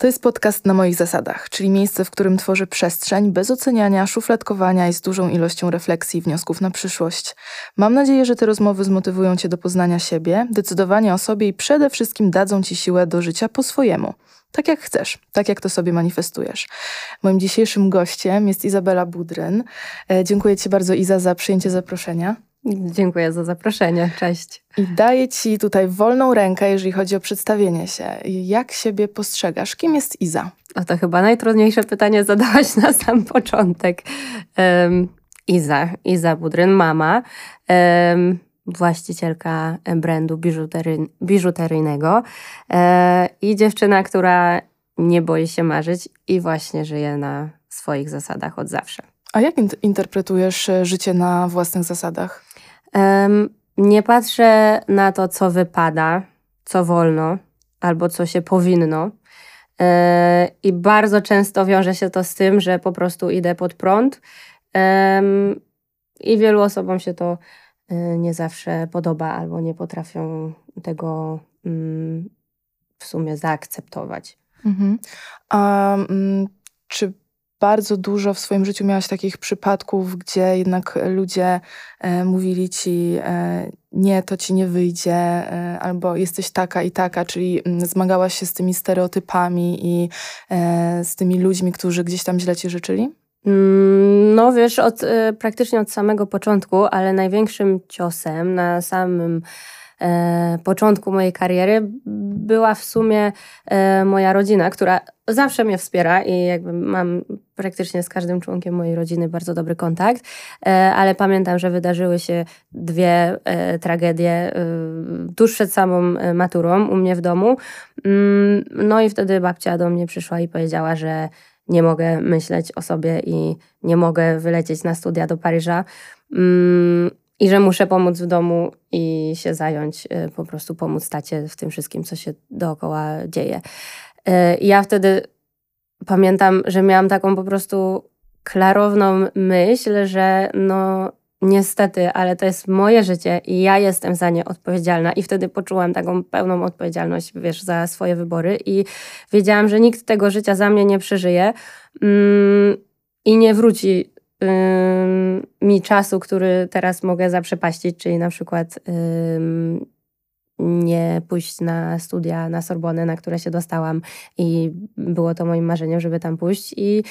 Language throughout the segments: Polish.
To jest podcast na moich zasadach, czyli miejsce, w którym tworzę przestrzeń bez oceniania, szufladkowania i z dużą ilością refleksji i wniosków na przyszłość. Mam nadzieję, że te rozmowy zmotywują Cię do poznania siebie, decydowania o sobie i przede wszystkim dadzą Ci siłę do życia po swojemu. Tak jak chcesz, tak jak to sobie manifestujesz. Moim dzisiejszym gościem jest Izabela Budryn. E, dziękuję Ci bardzo, Iza, za przyjęcie zaproszenia. Dziękuję za zaproszenie. Cześć. I daję Ci tutaj wolną rękę, jeżeli chodzi o przedstawienie się. Jak siebie postrzegasz? Kim jest Iza? O to chyba najtrudniejsze pytanie zadałaś na sam początek. Um, Iza, Iza Budryn, mama, um, właścicielka brandu biżutery, biżuteryjnego e, i dziewczyna, która nie boi się marzyć i właśnie żyje na swoich zasadach od zawsze. A jak interpretujesz e, życie na własnych zasadach? Nie patrzę na to, co wypada, co wolno albo co się powinno. E, I bardzo często wiąże się to z tym, że po prostu idę pod prąd. I wielu osobom się to e, nie zawsze podoba albo nie potrafią tego mm, w sumie zaakceptować. Mhm. A mm, czy bardzo dużo w swoim życiu miałaś takich przypadków, gdzie jednak ludzie e, mówili ci, e, nie, to ci nie wyjdzie, e, albo jesteś taka i taka, czyli m, mm, zmagałaś się z tymi stereotypami i e, z tymi ludźmi, którzy gdzieś tam źle ci życzyli? Mm, no wiesz, od, e, praktycznie od samego początku, ale największym ciosem na samym początku mojej kariery była w sumie e, moja rodzina, która zawsze mnie wspiera i jakby mam praktycznie z każdym członkiem mojej rodziny bardzo dobry kontakt, e, ale pamiętam, że wydarzyły się dwie e, tragedie e, tuż przed samą e, maturą u mnie w domu. Mm, no i wtedy babcia do mnie przyszła i powiedziała, że nie mogę myśleć o sobie i nie mogę wylecieć na studia do Paryża. I że muszę pomóc w domu i się zająć, y, po prostu pomóc tacie w tym wszystkim, co się dookoła dzieje. Y, ja wtedy pamiętam, że miałam taką po prostu klarowną myśl, że no niestety, ale to jest moje życie i ja jestem za nie odpowiedzialna. I wtedy poczułam taką pełną odpowiedzialność, wiesz, za swoje wybory i wiedziałam, że nikt tego życia za mnie nie przeżyje mm, i nie wróci mi czasu, który teraz mogę zaprzepaścić, czyli na przykład nie pójść na studia na Sorbonę, na które się dostałam i było to moim marzeniem, żeby tam pójść i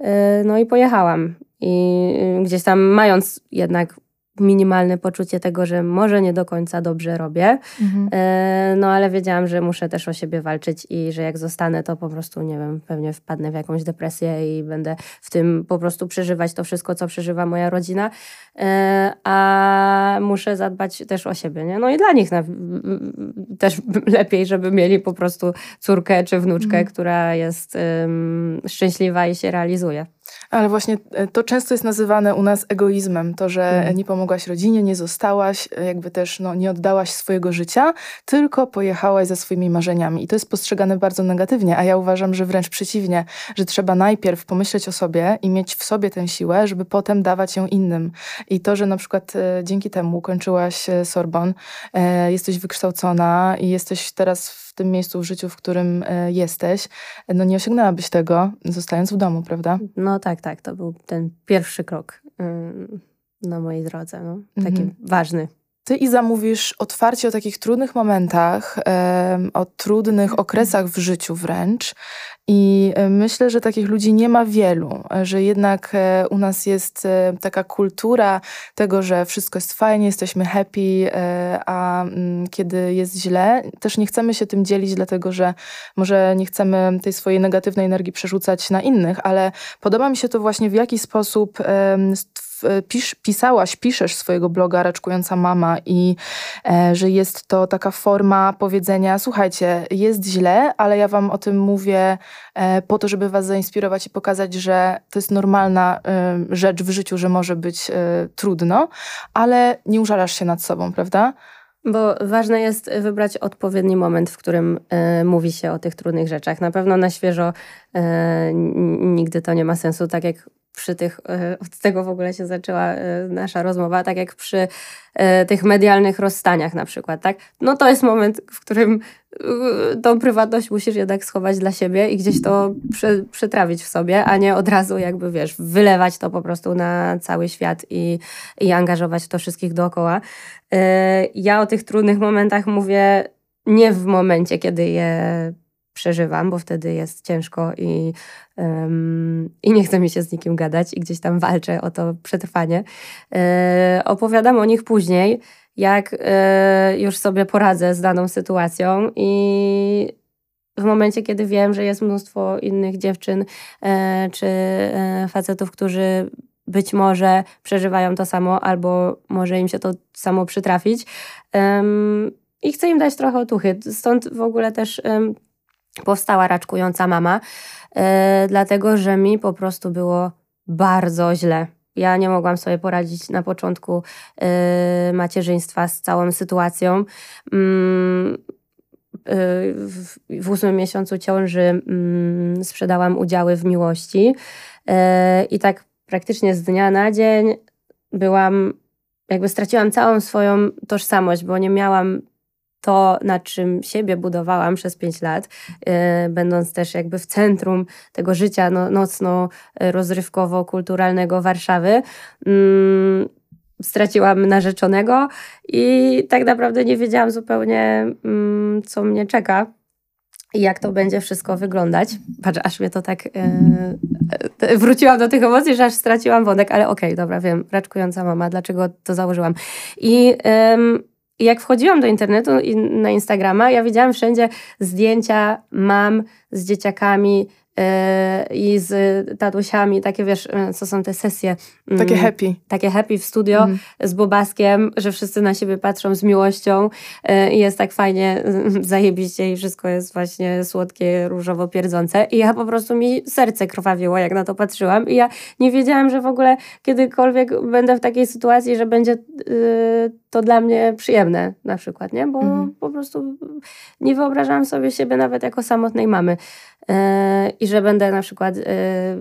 y, no i pojechałam. I gdzieś tam mając jednak minimalne poczucie tego, że może nie do końca dobrze robię, mhm. E, no ale wiedziałam, że muszę też o siebie walczyć i że jak zostanę, to po prostu, nie wiem, pewnie wpadnę w jakąś depresję i będę w tym po prostu przeżywać to wszystko, co przeżywa moja rodzina, e, a muszę zadbać też o siebie, nie? No i dla nich na, też lepiej, żeby mieli po prostu córkę czy wnuczkę, mhm. która jest um, szczęśliwa i się realizuje. Ale właśnie e, to często jest nazywane u nas egoizmem, to, że mm. nie pomogłaś rodzinie, nie zostałaś, e, jakby też no, nie oddałaś swojego życia, tylko pojechałaś za swoimi marzeniami. I to jest postrzegane bardzo negatywnie, a ja uważam, że wręcz przeciwnie, że trzeba najpierw pomyśleć o sobie i mieć w sobie tę siłę, żeby potem dawać ją innym. I to, że na przykład e, dzięki temu ukończyłaś Sorbon, e, jesteś wykształcona i jesteś teraz w tym miejscu w życiu, w którym jesteś, no nie osiągnęłabyś tego, zostając w domu, prawda? No tak, tak. To był ten pierwszy krok na mojej drodze, no. taki mhm. ważny. Ty, Iza, mówisz otwarcie o takich trudnych momentach, o trudnych okresach w życiu wręcz. I e, myślę, że takich ludzi nie ma wielu, że jednak e, u nas jest e, taka kultura tego, że wszystko jest fajnie, jesteśmy happy, a mm, kiedy jest źle, też nie chcemy się tym dzielić, dlatego że może nie chcemy tej swojej negatywnej energii przerzucać na innych, ale podoba mi się to właśnie w jaki sposób pisz, pisałaś, piszesz swojego bloga Raczkująca Mama i e, że jest to taka forma powiedzenia, słuchajcie, jest źle, ale ja wam o tym mówię e, po to, żeby was zainspirować i pokazać, że to jest normalna e, rzecz w życiu, że może być e, trudno, ale nie użalasz się nad sobą, prawda? Bo ważne jest wybrać odpowiedni moment, w którym y, mówi się o tych trudnych rzeczach. Na pewno na świeżo nigdy to nie ma sensu. Tak jak przy tych, e, od tego w ogóle się zaczęła e, nasza rozmowa, tak jak przy e, tych medialnych rozstaniach na przykład, tak? No to jest moment, w którym tą prywatność musisz jednak schować dla siebie i gdzieś to przy, przytrawić w sobie, a nie od razu jakby, wiesz, wylewać to po prostu na cały świat i, i angażować to wszystkich dookoła. Ja o tych trudnych momentach mówię nie w momencie, kiedy je przeżywam, bo wtedy jest ciężko i, i nie chce mi się z nikim gadać i gdzieś tam walczę o to przetrwanie. E, opowiadam o nich później, jak e, już sobie poradzę z daną sytuacją i w momencie, kiedy wiem, że jest mnóstwo innych dziewczyn e, czy facetów, którzy być może przeżywają to samo, albo może im się to samo przytrafić. Um, I chcę im dać trochę otuchy. Stąd w ogóle też um, powstała raczkująca mama, yy, dlatego że mi po prostu było bardzo źle. Ja nie mogłam sobie poradzić na początku yy, macierzyństwa z całą sytuacją. Yy, w, w ósmym miesiącu ciąży mm, sprzedałam udziały w miłości i tak praktycznie z dnia na dzień byłam, jakby straciłam całą swoją tożsamość, bo nie miałam to, na czym siebie budowałam przez pięć lat, yy, będąc też jakby w centrum tego życia no, nocno-rozrywkowo-kulturalnego Warszawy, yy, straciłam narzeczonego i tak naprawdę nie wiedziałam zupełnie, yy, co mnie czeka i jak to będzie wszystko wyglądać. Patrz, aż mnie to tak. Yy, wróciłam do tych emocji, że aż straciłam wątek, ale okej, okay, dobra, wiem, raczkująca mama, dlaczego to założyłam. I. i jak wchodziłam do internetu i na Instagrama, ja widziałam wszędzie zdjęcia mam z dzieciakami, i z tatusiami, takie wiesz, e, co są te sesje. Mm, takie happy. Takie happy w studio mm. z Bobaskiem, że wszyscy na siebie patrzą z miłością e, i jest tak fajnie, zajebiście i wszystko jest właśnie słodkie, różowo pierdzące. I ja po prostu mi serce krwawiło, jak na to patrzyłam i ja nie wiedziałam, że w ogóle kiedykolwiek będę w takiej sytuacji, że będzie to dla mnie przyjemne na przykład, nie? Bo mm. po prostu nie wyobrażałam sobie siebie nawet jako samotnej mamy. I że będę na przykład yy,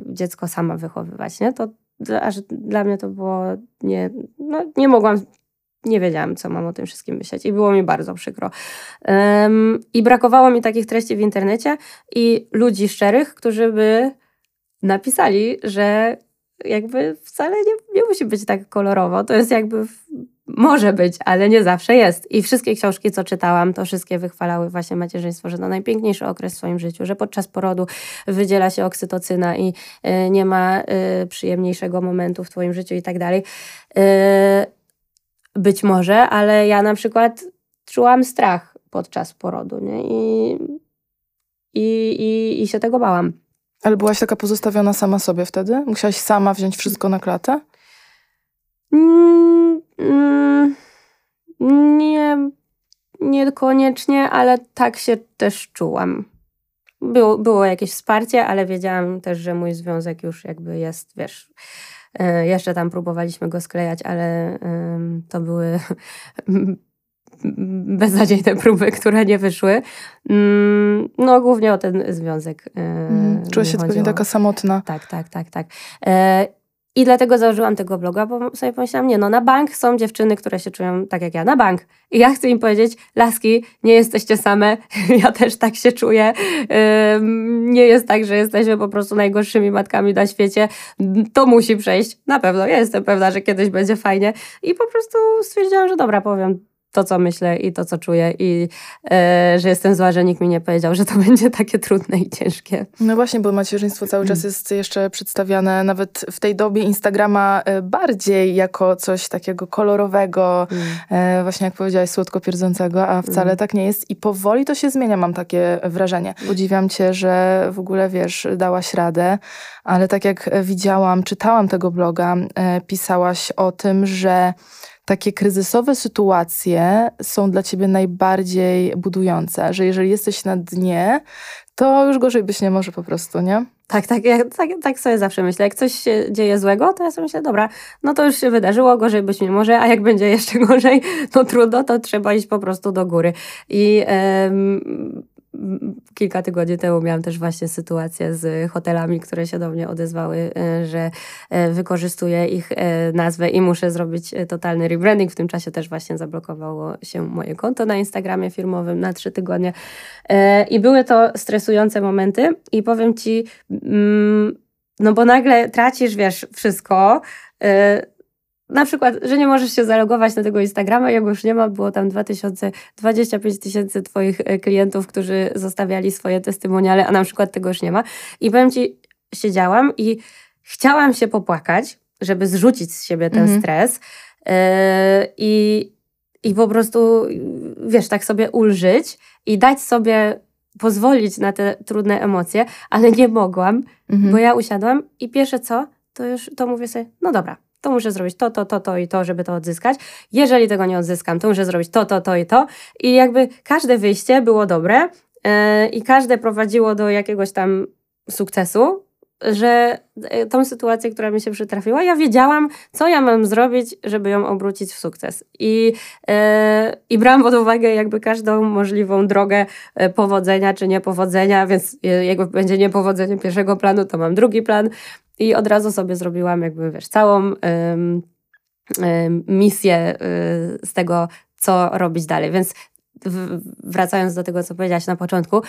dziecko sama wychowywać, nie? To aż dla mnie to było nie, no, nie mogłam nie wiedziałam, co mam o tym wszystkim myśleć i było mi bardzo przykro. Um, I brakowało mi takich treści w internecie i ludzi szczerych, którzy by napisali, że jakby wcale nie, nie musi być tak kolorowo. To jest jakby może być, ale nie zawsze jest. I wszystkie książki, co czytałam, to wszystkie wychwalały właśnie macierzyństwo, że to najpiękniejszy okres w swoim życiu, że podczas porodu wydziela się oksytocyna i y, nie ma y, przyjemniejszego momentu w twoim życiu i tak dalej. Y, być może, ale ja na przykład czułam strach podczas porodu, nie? I, i, i, i się tego bałam. Ale byłaś taka pozostawiona sama sobie wtedy? Musiałaś sama wziąć wszystko na klatę? Mm, mm, nie, niekoniecznie, ale tak się też czułam. Było, było jakieś wsparcie, ale wiedziałam też, że mój związek już jakby jest, wiesz, e, jeszcze tam próbowaliśmy go sklejać, ale to były beznadziejne próby, które nie wyszły. Mm, no, głównie o ten związek. Mm, czułaś się pewnie taka samotna. Tak, tak, tak, tak. I dlatego założyłam tego bloga, bo sobie pomyślałam, nie no, na bank są dziewczyny, które się czują tak jak ja, na bank. I ja chcę im powiedzieć, laski, nie jesteście same, ja też tak się czuję. nie jest tak, że jesteśmy po prostu najgorszymi matkami na świecie. To musi przejść, na pewno. Ja jestem pewna, że kiedyś będzie fajnie. I po prostu stwierdziłam, że dobra, powiem to, co myślę i to, co czuję i e, że jestem zła, że nikt mi nie powiedział, że to będzie takie trudne i ciężkie. No właśnie, bo macierzyństwo cały czas mm. jest jeszcze przedstawiane nawet w tej dobie Instagrama e, bardziej jako coś takiego kolorowego, mm. e, właśnie jak powiedziałaś, słodko pierdzącego, a wcale mm. tak nie jest i powoli to się zmienia, mam takie wrażenie. Podziwiam cię, że w ogóle, wiesz, dałaś radę, ale tak jak widziałam, czytałam tego bloga, e, pisałaś o tym, że takie kryzysowe sytuacje są dla ciebie najbardziej budujące, że jeżeli jesteś na dnie, to już gorzej być nie może po prostu, nie? Tak, tak, ja, tak, tak sobie zawsze myślę. Jak coś się dzieje złego, to ja sobie myślę, dobra, no to już się wydarzyło, gorzej być nie może, a jak będzie jeszcze gorzej, no trudno, to trzeba iść po prostu do góry. I kilka tygodni temu miałam też właśnie sytuację z hotelami, które się do mnie odezwały, e, że e, wykorzystuję ich e, nazwę i muszę zrobić totalny rebranding. W tym czasie też właśnie zablokowało się moje konto na Instagramie firmowym na trzy tygodnie. I były to stresujące momenty i powiem Ci, mm, no bo nagle tracisz, wiesz, wszystko, na przykład, że nie możesz się zalogować na tego Instagrama, jego już nie ma, było tam 2000, 25 tysięcy Twoich e, klientów, którzy zostawiali swoje testymoniale, a na przykład tego już nie ma. I powiem Ci, siedziałam i chciałam się popłakać, żeby zrzucić z siebie ten mhm. stres yy, i, i po prostu, wiesz, tak sobie ulżyć i dać sobie pozwolić na te trudne emocje, ale nie mogłam, mhm. bo ja usiadłam i pierwsze co, to już to mówię sobie, no dobra, to muszę zrobić to, to, to, to i to, żeby to odzyskać. Jeżeli tego nie odzyskam, to muszę zrobić to, to, to i to. I jakby każde wyjście było dobre yy, i każde prowadziło do jakiegoś tam sukcesu, że e, tą sytuację, która mi się przytrafiła, ja wiedziałam, co ja mam zrobić, żeby ją obrócić w sukces. I, yy, i brałam pod uwagę jakby każdą możliwą drogę powodzenia czy niepowodzenia, więc jakby będzie niepowodzenie pierwszego planu, to mam drugi plan. I od razu sobie zrobiłam jakby, wiesz, całą misję y, z tego, co robić dalej. Więc wracając do tego, co powiedziałaś na początku,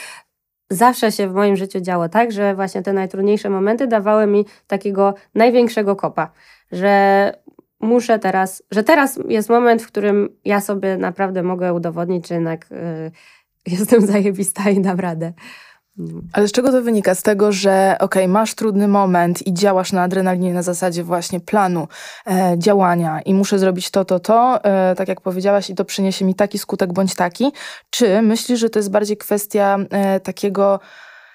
zawsze się w moim życiu działo tak, że właśnie te najtrudniejsze momenty dawały mi takiego największego kopa, że muszę teraz, że teraz jest moment, w którym ja sobie naprawdę mogę udowodnić, że jednak y, jestem zajebista i dam radę. Ale z czego to wynika? Z tego, że okej, okay, masz trudny moment i działasz na adrenalinie na zasadzie właśnie planu e, działania i muszę zrobić to, to, to, e, tak jak powiedziałaś i to przyniesie mi taki skutek bądź taki. Czy myślisz, że to jest bardziej kwestia e, takiego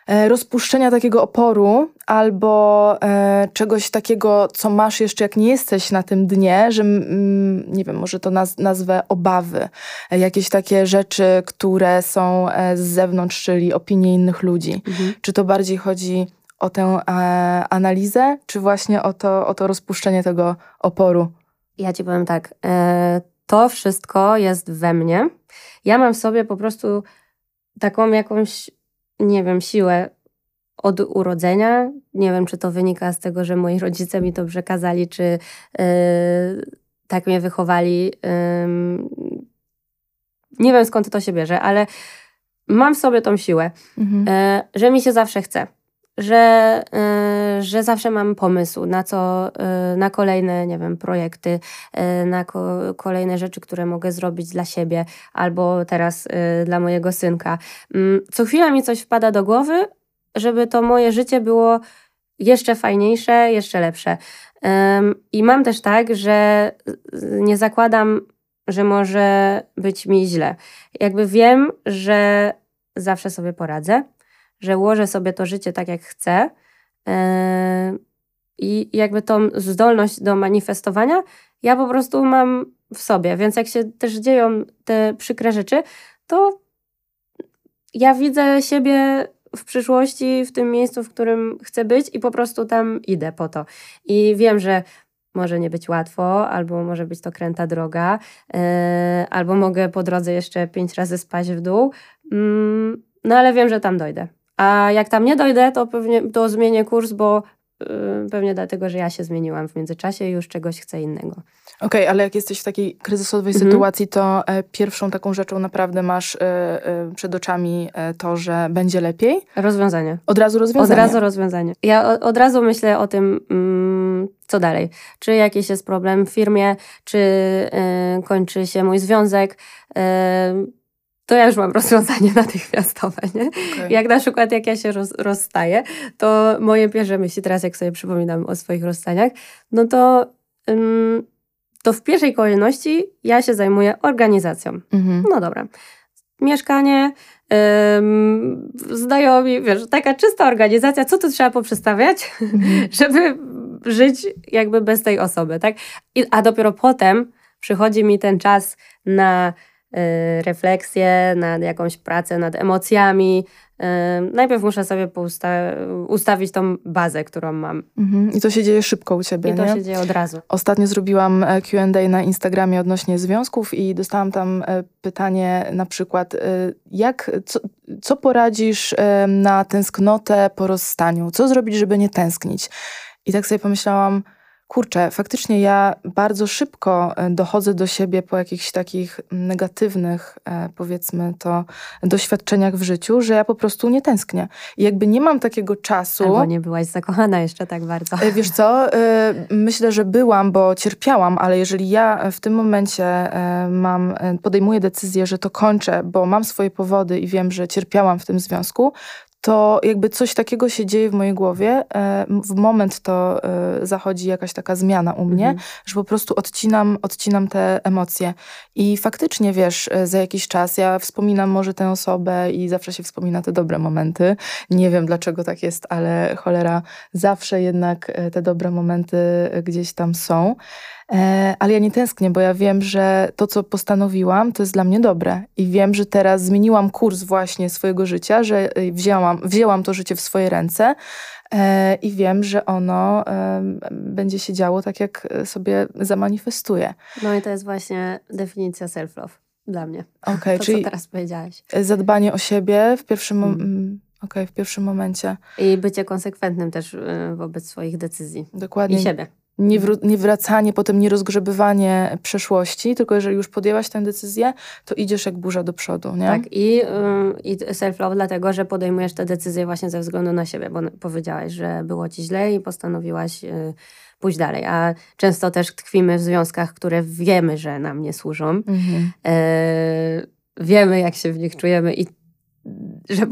rozpuszczenia takiego oporu albo e, czegoś takiego, co masz jeszcze, jak nie jesteś na tym dnie, że mm, nie wiem, może to naz nazwę obawy, e, jakieś takie rzeczy, które są z zewnątrz, czyli opinie innych ludzi. Mhm. Czy to bardziej chodzi o tę analizę, czy właśnie o to, o to rozpuszczenie tego oporu? Ja ci powiem tak, to wszystko jest we mnie. Ja mam w sobie po prostu taką jakąś nie wiem, siłę od urodzenia. Nie wiem, czy to wynika z tego, że moi rodzice mi to przekazali, czy yy, tak mnie wychowali. Yy, nie wiem skąd to się bierze, ale mam w sobie tą siłę, mhm. yy, że mi się zawsze chce. Że, yy, że zawsze mam pomysł na co, yy, na kolejne, nie wiem, projekty, yy, na ko kolejne rzeczy, które mogę zrobić dla siebie albo teraz dla mojego synka. Mm, co chwila mi coś wpada do głowy, żeby to moje życie było jeszcze fajniejsze, jeszcze lepsze. I mam też tak, że nie zakładam, że może być mi źle. Jakby wiem, że zawsze sobie poradzę, że ułożę sobie to życie tak, jak chcę. I jakby tą zdolność do manifestowania ja po prostu mam w sobie. Więc jak się też dzieją te przykre rzeczy, to ja widzę siebie w przyszłości, w tym miejscu, w którym chcę być i po prostu tam idę po to. I wiem, że może nie być łatwo, albo może być to kręta droga, yy, albo mogę po drodze jeszcze pięć razy spaść w dół, yy, no ale wiem, że tam dojdę. A jak tam nie dojdę, to pewnie to zmienię kurs, bo yy, pewnie dlatego, że ja się zmieniłam w międzyczasie i już czegoś chcę innego. Okej, okay, ale jak jesteś w takiej kryzysowej mhm. sytuacji, to e, pierwszą taką rzeczą naprawdę masz e, e, przed oczami e, to, że będzie lepiej? Rozwiązanie. Od razu rozwiązanie? Od razu rozwiązanie. Ja o, od razu myślę o tym, mm, co dalej. Czy jakiś jest problem w firmie, czy e, kończy się mój związek, e, to ja już mam rozwiązanie natychmiastowe. Nie? Okay. Jak na przykład jak ja się roz, rozstaję, to moje pierwsze myśli, teraz jak sobie przypominam o swoich rozstaniach, no to to w pierwszej kolejności ja się zajmuję organizacją. Mhm. No dobra. Mieszkanie, ym, znajomi, wiesz, taka czysta organizacja, co tu trzeba poprzestawiać, mhm. żeby żyć jakby bez tej osoby, tak? I, a dopiero potem przychodzi mi ten czas na refleksję, nad jakąś pracę nad emocjami, najpierw muszę sobie ustawić tą bazę, którą mam. Mhm. I to się dzieje szybko u ciebie, I to nie? się dzieje od razu. Ostatnio zrobiłam e, Q&A na Instagramie odnośnie związków i dostałam tam e, pytanie na przykład, e, jak, co, co poradzisz na tęsknotę po rozstaniu? Co zrobić, żeby nie tęsknić? I tak sobie pomyślałam, kurczę, faktycznie ja bardzo szybko e, dochodzę do siebie po jakichś takich negatywnych, e, powiedzmy to, doświadczeniach w życiu, że ja po prostu nie tęsknię. I jakby nie mam takiego czasu. Albo nie byłaś zakochana jeszcze tak bardzo. E, wiesz co, myślę, że byłam, bo cierpiałam, ale jeżeli ja w tym momencie mam, podejmuję decyzję, że to kończę, bo mam swoje powody i wiem, że cierpiałam w tym związku, to jakby coś takiego się dzieje w mojej głowie. E, w moment to e, zachodzi jakaś taka zmiana u mnie, mhm. że po prostu odcinam, odcinam te emocje. I faktycznie, wiesz, e, za jakiś czas ja wspominam może tę osobę i zawsze się wspomina te dobre momenty. Nie wiem dlaczego tak jest, ale cholera, zawsze jednak te dobre momenty gdzieś tam są. E, ale ja nie tęsknię, bo ja wiem, że to, co postanowiłam, to jest dla mnie dobre. I wiem, że teraz zmieniłam kurs właśnie swojego życia, że e, wzięłam, wzięłam to życie w swoje ręce e, i wiem, że ono będzie się działo tak, jak sobie zamanifestuję. No i to jest właśnie definicja self-love dla mnie. Okej, okay, czyli co teraz powiedziałaś. Zadbanie o siebie w pierwszym mm. mm okay, w pierwszym momencie. I bycie konsekwentnym też wobec swoich decyzji. Dokładnie. I siebie nie, nie wracanie, potem nie rozgrzebywanie przeszłości, tylko jeżeli już podjęłaś tę decyzję, to idziesz jak burza do przodu, nie? Tak, i, yy, i self-love dlatego, że podejmujesz tę decyzję właśnie ze względu na siebie, bo powiedziałaś, że było ci źle i postanowiłaś yy, pójść dalej, a często też tkwimy w związkach, które wiemy, że nam nie służą. Mhm. Yy, wiemy, jak się w nich czujemy i że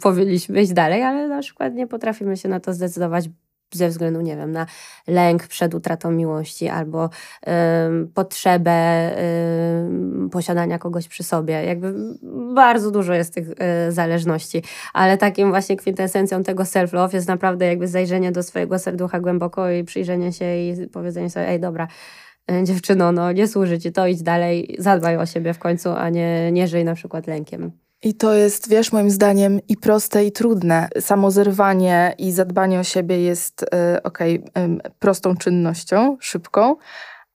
powinniśmy iść dalej, ale na przykład nie potrafimy się na to zdecydować, ze względu, nie wiem, na lęk przed utratą miłości albo y, potrzebę y, posiadania kogoś przy sobie. Jakby bardzo dużo jest tych y, zależności, ale takim właśnie kwintesencją tego self-love jest naprawdę jakby zajrzenie do swojego serducha głęboko i przyjrzenie się i powiedzenie sobie, ej dobra, y, dziewczyno, no nie służy ci to, idź dalej, zadbaj o siebie w końcu, a nie, nie żyj na przykład lękiem. I to jest, wiesz, moim zdaniem i proste, i trudne. Samozerwanie i zadbanie o siebie jest, e, okej, okay, prostą czynnością, szybką,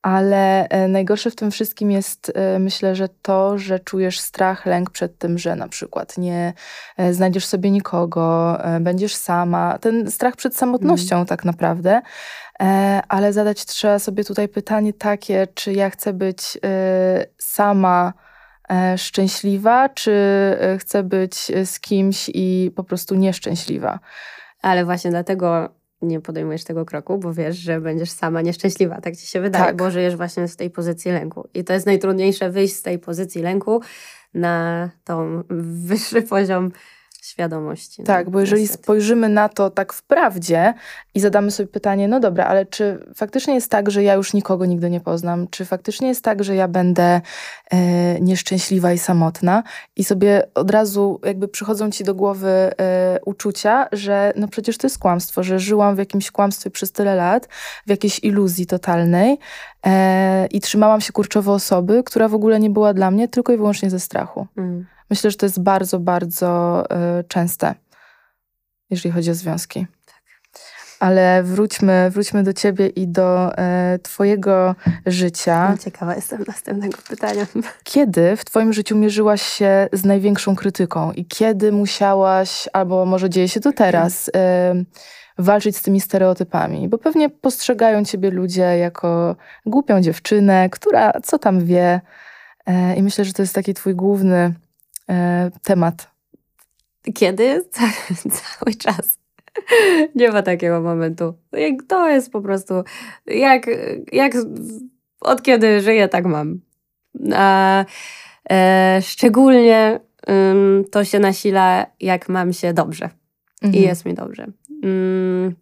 ale e, najgorsze w tym wszystkim jest, e, myślę, że to, że czujesz strach, lęk przed tym, że na przykład nie znajdziesz sobie nikogo, będziesz sama. Ten strach przed samotnością, mm. tak naprawdę. Ale zadać trzeba sobie tutaj pytanie takie, czy ja chcę być sama szczęśliwa, czy e, chcę być z kimś i po prostu nieszczęśliwa. Ale właśnie dlatego nie podejmujesz tego kroku, bo wiesz, że będziesz sama nieszczęśliwa, tak ci się wydaje, tak. bo żyjesz właśnie w tej pozycji lęku. I to jest najtrudniejsze, wyjść z tej pozycji lęku na tą wyższy poziom świadomości. No, tak, bo jeżeli niestety. spojrzymy na to tak wprawdzie i zadamy sobie pytanie, no dobra, ale czy faktycznie jest tak, że ja już nikogo nigdy nie poznam? Czy faktycznie jest tak, że ja będę e, nieszczęśliwa i samotna? I sobie od razu jakby przychodzą ci do głowy e, uczucia, że no przecież to jest kłamstwo, że żyłam w jakimś kłamstwie przez tyle lat, w jakiejś iluzji totalnej e, i trzymałam się kurczowo osoby, która w ogóle nie była dla mnie, tylko i wyłącznie ze strachu. Mm. Myślę, że to jest bardzo, bardzo y, częste, jeżeli chodzi o związki. Tak. Ale wróćmy, wróćmy do ciebie i do y, twojego życia. No, ciekawa jestem następnego pytania. Kiedy w twoim życiu mierzyłaś się z największą krytyką i kiedy musiałaś, albo może dzieje się to teraz, y, walczyć z tymi stereotypami? Bo pewnie postrzegają ciebie ludzie jako głupią dziewczynę, która co tam wie. I myślę, że to jest taki twój główny temat? Kiedy? Cały czas. Nie ma takiego momentu. To jest po prostu jak, jak od kiedy żyję, tak mam. A, e, szczególnie ym, to się nasila, jak mam się dobrze. Mhm. I jest mi dobrze. Ym,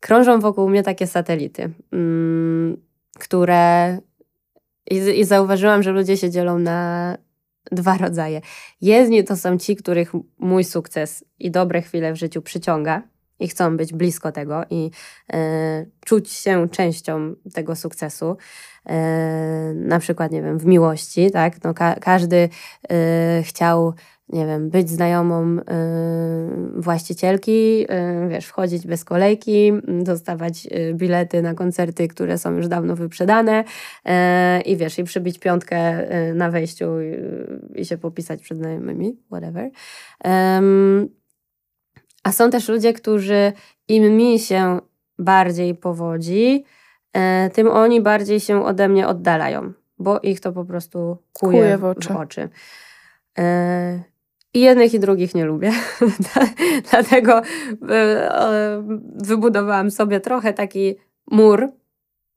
krążą wokół mnie takie satelity, ym, które. I, I zauważyłam, że ludzie się dzielą na dwa rodzaje. Jedni to są ci, których mój sukces i dobre chwile w życiu przyciąga i chcą być blisko tego i e, czuć się częścią tego sukcesu. E, na przykład, nie wiem, w miłości, tak? No, ka każdy e, chciał nie wiem, być znajomą y, właścicielki, y, wiesz, wchodzić bez kolejki, dostawać y, bilety na koncerty, które są już dawno wyprzedane y, i wiesz, i przybić piątkę y, na wejściu i się popisać przed znajomymi, whatever. a są też ludzie, którzy im mi się bardziej powodzi, y, tym oni bardziej się ode mnie oddalają, bo ich to po prostu kuje, kuje w oczy. W oczy. I jednych i drugich nie lubię. Dlatego e, wybudowałam sobie trochę taki mur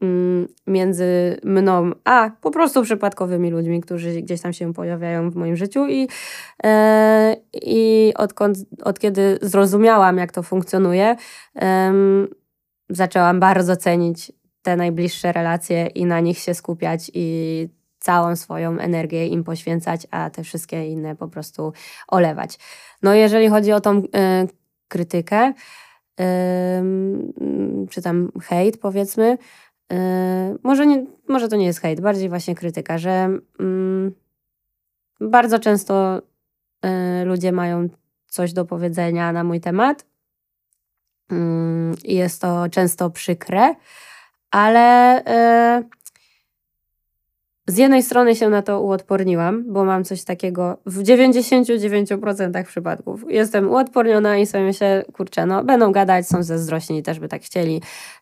mm, między mną a po prostu przypadkowymi ludźmi, którzy gdzieś tam się pojawiają w moim życiu i, e, i odkąd, od kiedy zrozumiałam, jak to funkcjonuje, zaczęłam bardzo cenić te najbliższe relacje i na nich się skupiać i całą swoją energię im poświęcać, a te wszystkie inne po prostu olewać. No jeżeli chodzi o tą y, krytykę, y, czy tam hejt powiedzmy, y, może, nie, może to nie jest hejt, bardziej właśnie krytyka, że mm, bardzo często y, ludzie mają coś do powiedzenia na mój temat mm, jest to często przykre, ale y, z jednej strony się na to uodporniłam, bo mam coś takiego w 99% przypadków. Jestem uodporniona i sobie myślę, kurczę, no będą gadać, są zazdrośni, też by tak chcieli.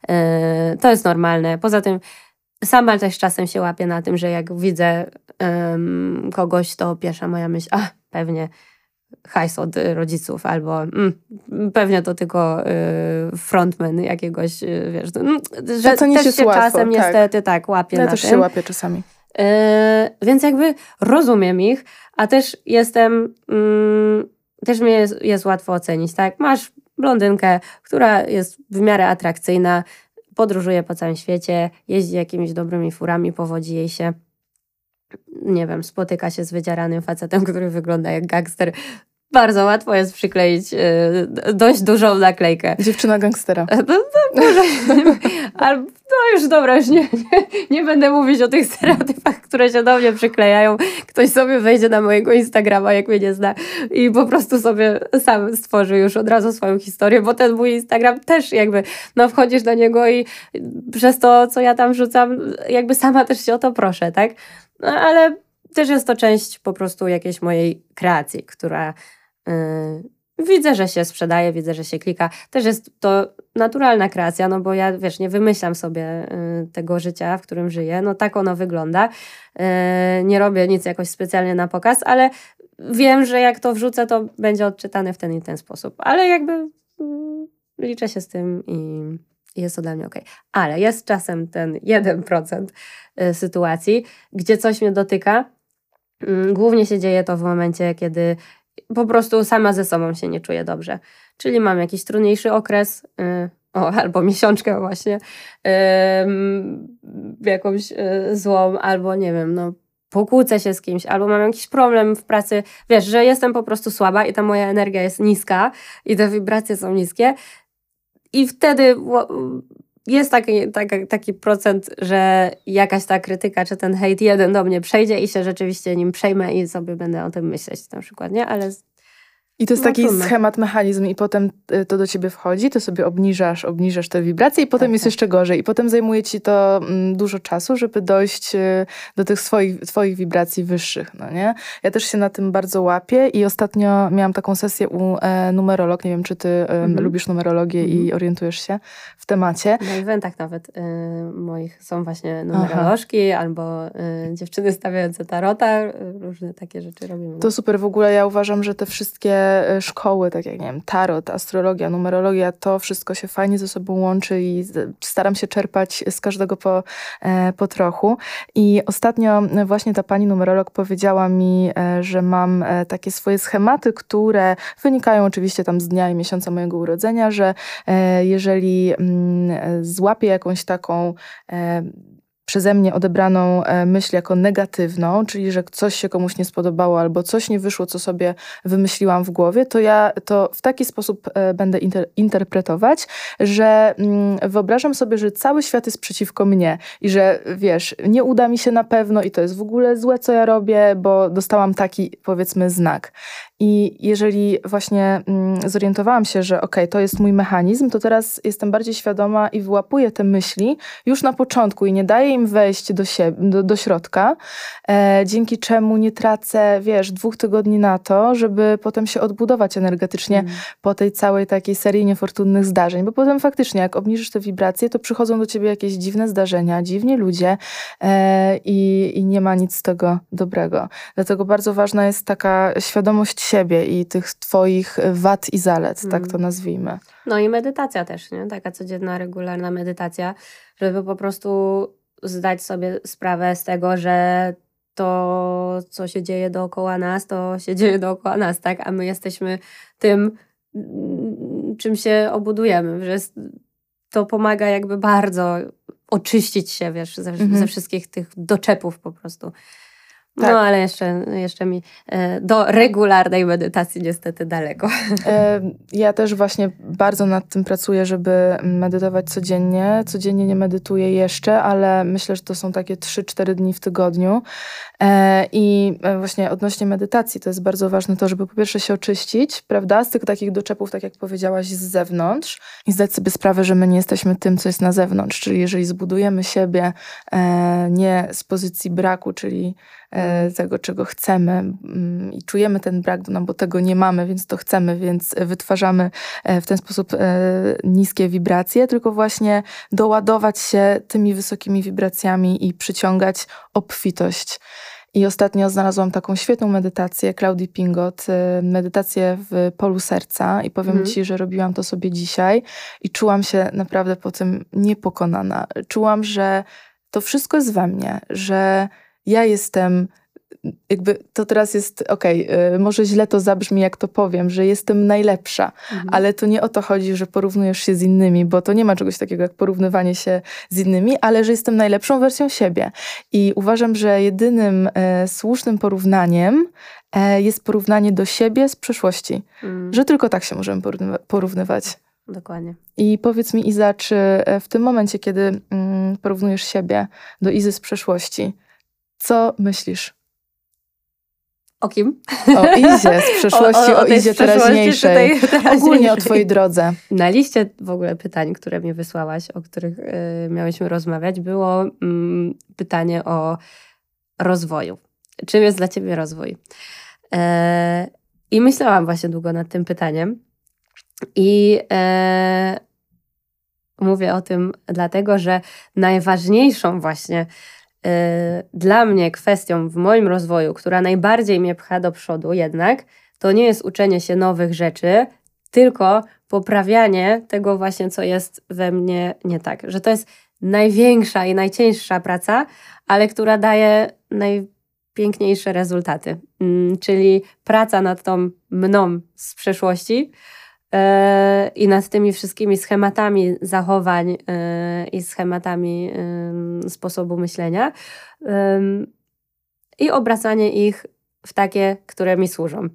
Yy, to jest normalne. Poza tym sama też czasem się łapię na tym, że jak widzę yy, kogoś, to pierwsza moja myśl, a pewnie hajs od rodziców, albo mm, pewnie to tylko y, frontman jakiegoś, y, wiesz, mm, że to też się łatwo, czasem tak. niestety tak łapie ja na też tym. się łapię czasami. Yy, więc jakby rozumiem ich, a też jestem, yy, też mnie jest, jest łatwo ocenić, tak? Masz blondynkę, która jest w miarę atrakcyjna, podróżuje po całym świecie, jeździ jakimiś dobrymi furami, powodzi jej się nie wiem, spotyka się z wydzieranym facetem, który wygląda jak gangster, bardzo łatwo jest przykleić y, dość dużą naklejkę. Dziewczyna gangstera. No, no, może, albo, no już dobra, już nie, nie, nie, będę mówić o tych stereotypach, które się do mnie przyklejają. Ktoś sobie wejdzie na mojego Instagrama, jak mnie nie zna i po prostu sobie sam stworzy już od razu swoją historię, bo ten mój Instagram też jakby, no wchodzisz do niego i przez to, co ja tam rzucam, jakby sama też się o to proszę, tak? No, ale też jest to część po prostu jakiejś mojej kreacji, która widzę, że się sprzedaje, widzę, że się klika. Też jest to naturalna kreacja, no bo ja, wiesz, nie wymyślam sobie yy, tego życia, w którym żyję. No tak ono wygląda. Yy, nie robię nic jakoś specjalnie na pokaz, ale wiem, że jak to wrzucę, to będzie odczytane w ten i ten sposób. Ale jakby liczę się z tym i jest to dla mnie ok. Ale jest czasem ten 1% sytuacji, gdzie coś mnie dotyka. Głównie się dzieje to w momencie, kiedy po prostu sama ze sobą się nie czuję dobrze. Czyli mam jakiś trudniejszy okres, yy, o, albo miesiączkę właśnie, yy, jakąś yy, złą, albo nie wiem, no pokłócę się z kimś, albo mam jakiś problem w pracy, wiesz, że jestem po prostu słaba i ta moja energia jest niska i te wibracje są niskie i wtedy jest taki, taki, taki procent, że jakaś ta krytyka czy ten hejt jeden do mnie przejdzie i się rzeczywiście nim przejmę i sobie będę o tym myśleć na przykład, nie? Ale i to jest no, taki trudno. schemat, mechanizm i potem y, to do ciebie wchodzi, to sobie obniżasz, obniżasz te wibracje i potem tak, jest tak. jeszcze gorzej. I potem zajmuje ci to mm, dużo czasu, żeby dojść y, do tych swoich, twoich wibracji wyższych, no nie? Ja też się na tym bardzo łapię i ostatnio miałam taką sesję u e, numerolog, nie wiem, czy ty mhm. lubisz numerologię mhm. i orientujesz się w temacie. Na eventach nawet y, moich są właśnie numerolożki Aha. albo y, dziewczyny stawiające tarota, różne takie rzeczy robimy. To super, w ogóle ja uważam, że te wszystkie E, szkoły, tak jak nie wiem, tarot, astrologia, numerologia, to wszystko się fajnie ze sobą łączy i staram się czerpać z każdego po, e, po trochu. I ostatnio właśnie ta pani numerolog powiedziała mi, e, że mam takie swoje schematy, które wynikają oczywiście tam z dnia i miesiąca mojego urodzenia, że jeżeli mm, złapię jakąś taką przeze mnie odebraną e, myśl jako negatywną, czyli że coś się komuś nie spodobało albo coś nie wyszło, co sobie wymyśliłam w głowie, to ja to w taki sposób e, będę inter interpretować, że mm, wyobrażam sobie, że cały świat jest przeciwko mnie i że wiesz, nie uda mi się na pewno i to jest w ogóle złe, co ja robię, bo dostałam taki powiedzmy znak. I jeżeli właśnie mm, zorientowałam się, że okej, okay, to jest mój mechanizm, to teraz jestem bardziej świadoma i wyłapuję te myśli już na początku i nie daję im wejść do, siebie, do, do środka, e, dzięki czemu nie tracę, wiesz, dwóch tygodni na to, żeby potem się odbudować energetycznie mm. po tej całej takiej serii niefortunnych zdarzeń. Bo potem faktycznie, jak obniżysz te wibracje, to przychodzą do ciebie jakieś dziwne zdarzenia, dziwni ludzie e, i, i nie ma nic z tego dobrego. Dlatego bardzo ważna jest taka świadomość siebie i tych twoich wad i zalet, tak to mm. nazwijmy. No i medytacja też, nie? Taka codzienna, regularna medytacja, żeby po prostu zdać sobie sprawę z tego, że to, co się dzieje dookoła nas, to się dzieje dookoła nas, tak? A my jesteśmy tym, mm, czym się obudujemy, że to pomaga jakby bardzo oczyścić się, wiesz, ze, mhm. ze wszystkich tych doczepów po prostu. Tak. No ale jeszcze, jeszcze mi e, do regularnej medytacji niestety daleko. E, ja też właśnie bardzo nad tym pracuję, żeby medytować codziennie. Codziennie nie medytuję jeszcze, ale myślę, że to są takie 3-4 dni w tygodniu. E, I właśnie odnośnie medytacji to jest bardzo ważne to, żeby po pierwsze się oczyścić, prawda, z tych takich doczepów, tak jak powiedziałaś, z zewnątrz i zdać sobie sprawę, że my nie jesteśmy tym, co jest na zewnątrz. Czyli jeżeli zbudujemy siebie nie z pozycji braku, czyli tego, czego chcemy mm, i czujemy ten brak, no bo tego nie mamy, więc to chcemy, więc wytwarzamy e, w ten sposób e, niskie wibracje, tylko właśnie doładować się tymi wysokimi wibracjami i przyciągać obfitość. I ostatnio znalazłam taką świetną medytację Claudii Pingot, medytację w polu serca i powiem mm. Ci, że robiłam to sobie dzisiaj i czułam się naprawdę po tym niepokonana. Czułam, że to wszystko jest we mnie, że ja jestem jakby to teraz jest, okej, okay, może źle to zabrzmi, jak to powiem, że jestem najlepsza, mhm. ale to nie o to chodzi, że porównujesz się z innymi, bo to nie ma czegoś takiego jak porównywanie się z innymi, ale że jestem najlepszą wersją siebie. I uważam, że jedynym e, słusznym porównaniem e, jest porównanie do siebie z przeszłości. Mhm. Że tylko tak się możemy porównywać. Dokładnie. I powiedz mi, Iza, czy e, w tym momencie, kiedy mm, porównujesz siebie do Izy z przeszłości, co myślisz? O kim? O Izie z przeszłości, o, o, o Izie teraźniejszej. Ogólnie o twojej drodze. Na liście w ogóle pytań, które mi wysłałaś, o których y, miałyśmy rozmawiać, było y, pytanie o rozwoju. Czym jest dla ciebie rozwój? E, I myślałam właśnie długo nad tym pytaniem. I e, mówię o tym dlatego, że najważniejszą właśnie dla mnie kwestią w moim rozwoju, która najbardziej mnie pcha do przodu, jednak to nie jest uczenie się nowych rzeczy, tylko poprawianie tego właśnie, co jest we mnie nie tak. Że to jest największa i najcięższa praca, ale która daje najpiękniejsze rezultaty. Mm, czyli praca nad tą mną z przeszłości, i nad tymi wszystkimi schematami zachowań e, i schematami sposobu myślenia i obracanie ich w takie, które mi służą.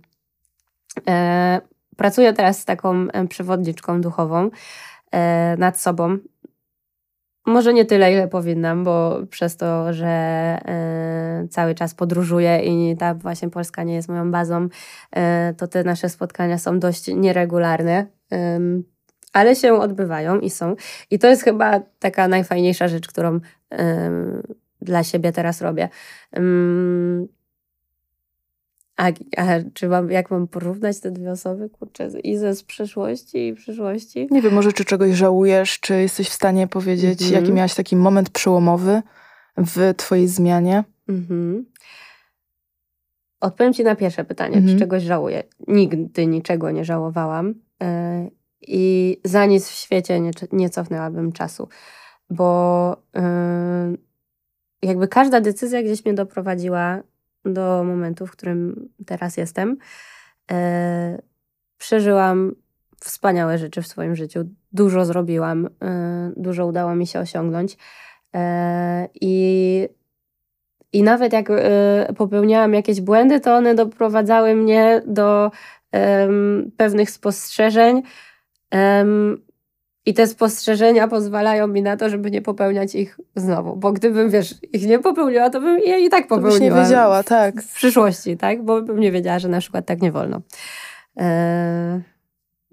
E, pracuję teraz z taką przewodniczką duchową nad sobą, może nie tyle, ile powinnam, bo przez to, że y, cały czas podróżuję i ta właśnie Polska nie jest moją bazą, y, to te nasze spotkania są dość nieregularne. Ale się odbywają i są. I to jest chyba taka najfajniejsza rzecz, którą dla siebie teraz robię. A, a czy mam, jak mam porównać te dwie osoby? Kurczę, i ze z przeszłości i przyszłości? Nie wiem, może czy czegoś żałujesz, czy jesteś w stanie powiedzieć, mm -hmm. jaki miałaś taki moment przełomowy w twojej zmianie? Mm -hmm. Odpowiem ci na pierwsze pytanie, mm -hmm. czy czegoś żałuję. Nigdy niczego nie żałowałam yy, i za nic w świecie nie, nie cofnęłabym czasu, bo yy, jakby każda decyzja gdzieś mnie doprowadziła do momentu, w którym teraz jestem. E, przeżyłam wspaniałe rzeczy w swoim życiu. Dużo zrobiłam, e, dużo udało mi się osiągnąć. E, I, I nawet jak e, popełniałam jakieś błędy, to one doprowadzały mnie do pewnych spostrzeżeń. I te spostrzeżenia pozwalają mi na to, żeby nie popełniać ich znowu. Bo gdybym, wiesz, ich nie popełniła, to bym je i tak popełniła. To byś nie wiedziała, tak. W przyszłości, tak? Bo bym nie wiedziała, że na przykład tak nie wolno. Eee...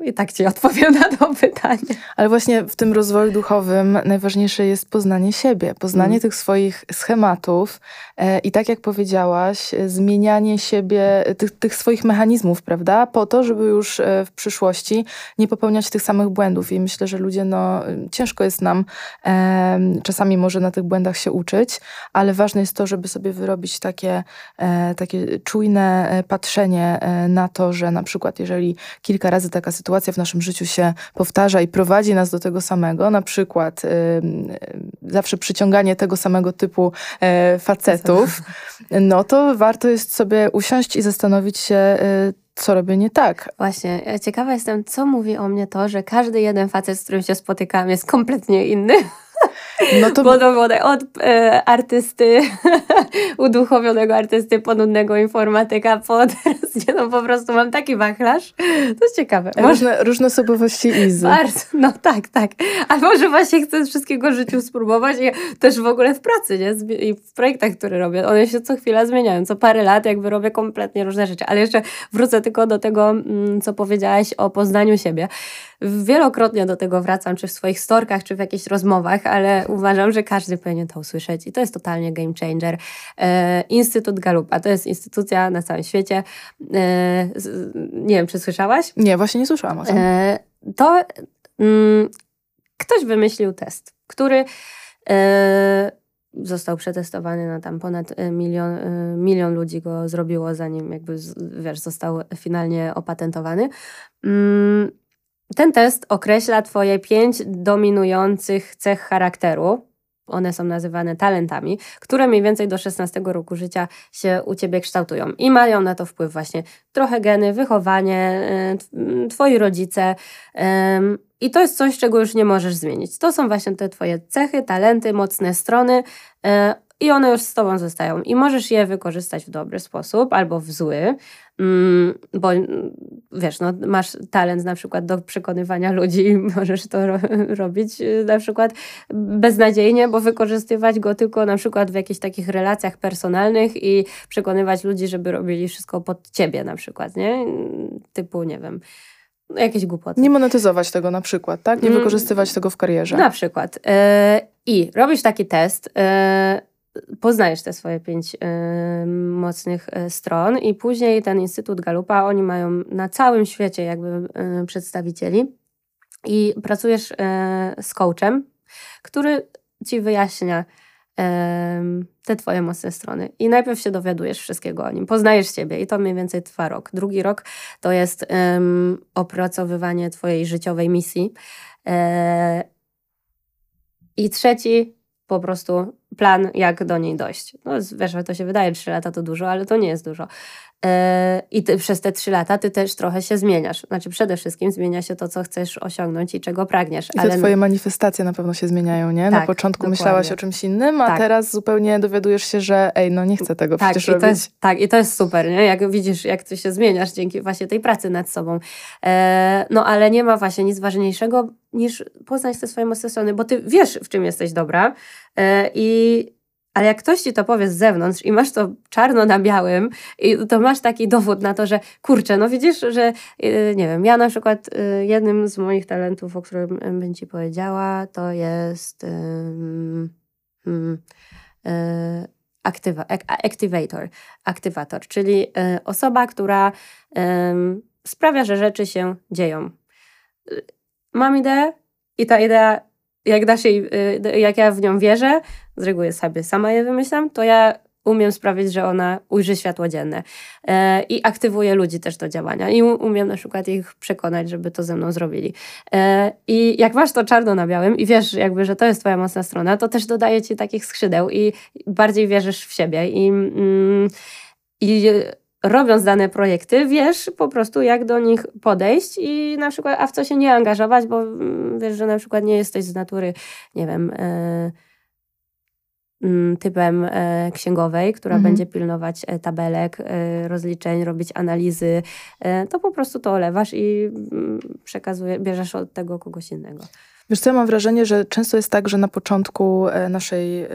I tak ci odpowiem na to pytanie. Ale właśnie w tym rozwoju duchowym najważniejsze jest poznanie siebie, poznanie mm. tych swoich schematów e, i tak jak powiedziałaś, zmienianie siebie, tych, tych swoich mechanizmów, prawda? Po to, żeby już e, w przyszłości nie popełniać tych samych błędów. I myślę, że ludzie, no ciężko jest nam e, czasami może na tych błędach się uczyć, ale ważne jest to, żeby sobie wyrobić takie, e, takie czujne e, patrzenie e, na to, że na przykład jeżeli kilka razy taka sytuacja sytuacja w naszym życiu się powtarza i prowadzi nas do tego samego, na przykład zawsze przyciąganie tego samego typu y, facetów, no to warto jest sobie usiąść i zastanowić się, y, co robię nie tak. Właśnie, ciekawa jestem, co mówi o mnie to, że każdy jeden facet, z którym się spotykam, jest kompletnie inny. No to... Podobne od e, artysty, uduchowionego artysty, ponudnego informatyka, po teraz nie, no po prostu mam taki wachlarz. To jest ciekawe. Różne, różne osobowości Izy. Bardzo, no tak, tak. A może właśnie chcę wszystkiego w życiu spróbować i też w ogóle w pracy, nie? I w projektach, które robię. One się co chwila zmieniają. Co parę lat jakby robię kompletnie różne rzeczy. Ale jeszcze wrócę tylko do tego, mm, co powiedziałaś o poznaniu siebie. Wielokrotnie do tego wracam, czy w swoich storkach, czy w jakichś rozmowach, ale uważam, że każdy powinien to usłyszeć i to jest totalnie game changer. E, Instytut Galupa to jest instytucja na całym świecie. E, nie wiem, czy słyszałaś? Nie, właśnie nie słyszałam o tym. E, to mm, ktoś wymyślił test, który został przetestowany na tam ponad milion, milion ludzi go zrobiło, zanim jakby, wiesz, został finalnie opatentowany. Mm, ten test określa Twoje pięć dominujących cech charakteru. One są nazywane talentami, które mniej więcej do 16 roku życia się u ciebie kształtują i mają na to wpływ właśnie trochę geny, wychowanie, y, twoi rodzice. I to jest coś, czego już nie możesz zmienić. To są właśnie te twoje cechy, talenty, mocne strony y, i one już z tobą zostają. I możesz je wykorzystać w dobry sposób albo w zły. Mm, bo wiesz, no, masz talent na przykład do przekonywania ludzi możesz to ro robić y, na przykład beznadziejnie, bo wykorzystywać go tylko na przykład w jakichś takich relacjach personalnych i przekonywać ludzi, żeby robili wszystko pod ciebie na przykład, nie? Typu, nie wiem, jakieś głupoty. Nie monetyzować tego na przykład, tak? Nie mm, wykorzystywać tego w karierze. Na przykład. Yy, I robisz taki test, yy, poznajesz te swoje pięć y, mocnych y, stron i później ten Instytut Galupa, oni mają na całym świecie jakby y, przedstawicieli i pracujesz z coachem, który ci wyjaśnia te twoje mocne strony. I najpierw się dowiadujesz wszystkiego o nim, poznajesz siebie i to mniej więcej trwa rok. Drugi rok to jest opracowywanie twojej życiowej misji. E, I trzeci po prostu plan, jak do niej dojść. No, wiesz, to się wydaje, 3 lata to dużo, ale to nie jest dużo. E, I ty, przez te trzy lata ty też trochę się zmieniasz. Znaczy przede wszystkim zmienia się to, co chcesz osiągnąć i czego pragniesz. I te ale... twoje manifestacje na pewno się zmieniają, nie? Tak, na początku dokładnie. myślałaś o czymś innym, a tak. teraz zupełnie dowiadujesz się, że ej, no nie chcę tego tak, przecież i robić. To jest, tak, i to jest super, nie? Jak widzisz, jak ty się zmieniasz dzięki właśnie tej pracy nad sobą. E, no ale nie ma właśnie nic ważniejszego niż poznać te swoje mocne strony, bo ty wiesz, w czym jesteś dobra i ale jak ktoś ci to powie z zewnątrz i masz to czarno na białym, i to masz taki dowód na to, że kurczę, no widzisz, że yy, nie wiem, ja na przykład yy, jednym z moich talentów, o którym bym ci powiedziała, to jest yy, aktywa, activator, aktywator, czyli osoba, która sprawia, że rzeczy się dzieją. Mam ideę i ta idea jak dasz jej, y, jak ja w nią wierzę, z reguły sobie sama je wymyślam, to ja umiem sprawić, że ona ujrzy światło dzienne e, i aktywuję ludzi też do działania i umiem na przykład ich przekonać, żeby to ze mną zrobili. E, I jak masz to czarno na białym i wiesz jakby, że to jest twoja mocna strona, to też dodaje ci takich skrzydeł i bardziej wierzysz w siebie i, mm, i robiąc dane projekty, wiesz po prostu, jak do nich podejść i na przykład, a w co się nie angażować, bo mm, wiesz, że na przykład nie jesteś z natury, nie wiem, mm, typem e, księgowej, która mhm. będzie pilnować e, tabelek, e, rozliczeń, robić analizy, to po prostu to olewasz i mm, przekazuje, bierzesz od tego kogoś innego. Wiesz co, ja mam wrażenie, że często jest tak, że na początku e, naszej e,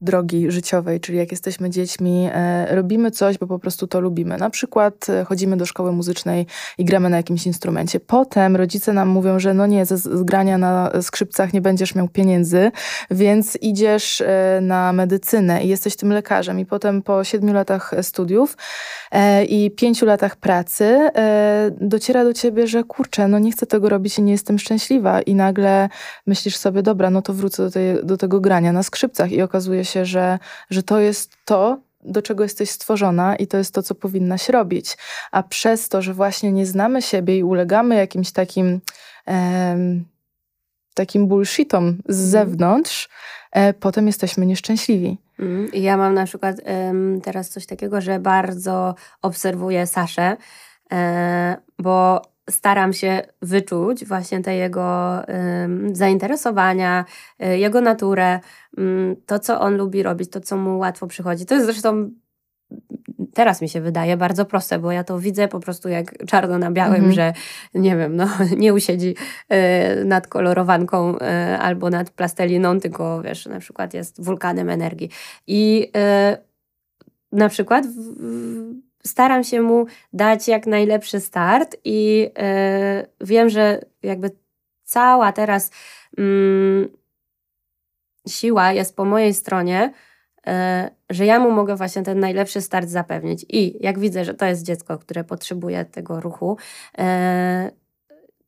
drogi życiowej, czyli jak jesteśmy dziećmi, e, robimy coś, bo po prostu to lubimy. Na przykład chodzimy do szkoły muzycznej i gramy na jakimś instrumencie. Potem rodzice nam mówią, że no nie, z grania na skrzypcach nie będziesz miał pieniędzy, więc idziesz na medycynę i jesteś tym lekarzem. I potem po siedmiu latach studiów i pięciu latach pracy dociera do ciebie, że kurczę, no nie chcę tego robić i nie jestem szczęśliwa. I nagle myślisz sobie, dobra, no to wrócę do, tej, do tego grania na skrzypcach i okazuje się, że, że to jest to, do czego jesteś stworzona i to jest to, co powinnaś robić. A przez to, że właśnie nie znamy siebie i ulegamy jakimś takim, em, takim bullshitom z mhm. zewnątrz, e, potem jesteśmy nieszczęśliwi. Mm, ja mam na przykład teraz coś takiego, że bardzo obserwuję Saszę, e, bo staram się wyczuć właśnie te jego y, zainteresowania, y, jego naturę, y, to, co on lubi robić, to, co mu łatwo przychodzi. To jest zresztą teraz mi się wydaje bardzo proste, bo ja to widzę po prostu jak czarno na białym, mm -hmm. że nie wiem, no, nie usiedzi y, nad kolorowanką y, albo nad plasteliną, tylko wiesz, na przykład jest wulkanem energii. I y, na przykład w, staram się mu dać jak najlepszy start i yy, wiem, że jakby cała teraz yy, siła jest po mojej stronie, yy, że ja mu mogę właśnie ten najlepszy start zapewnić. I jak widzę, że to jest dziecko, które potrzebuje tego ruchu, e,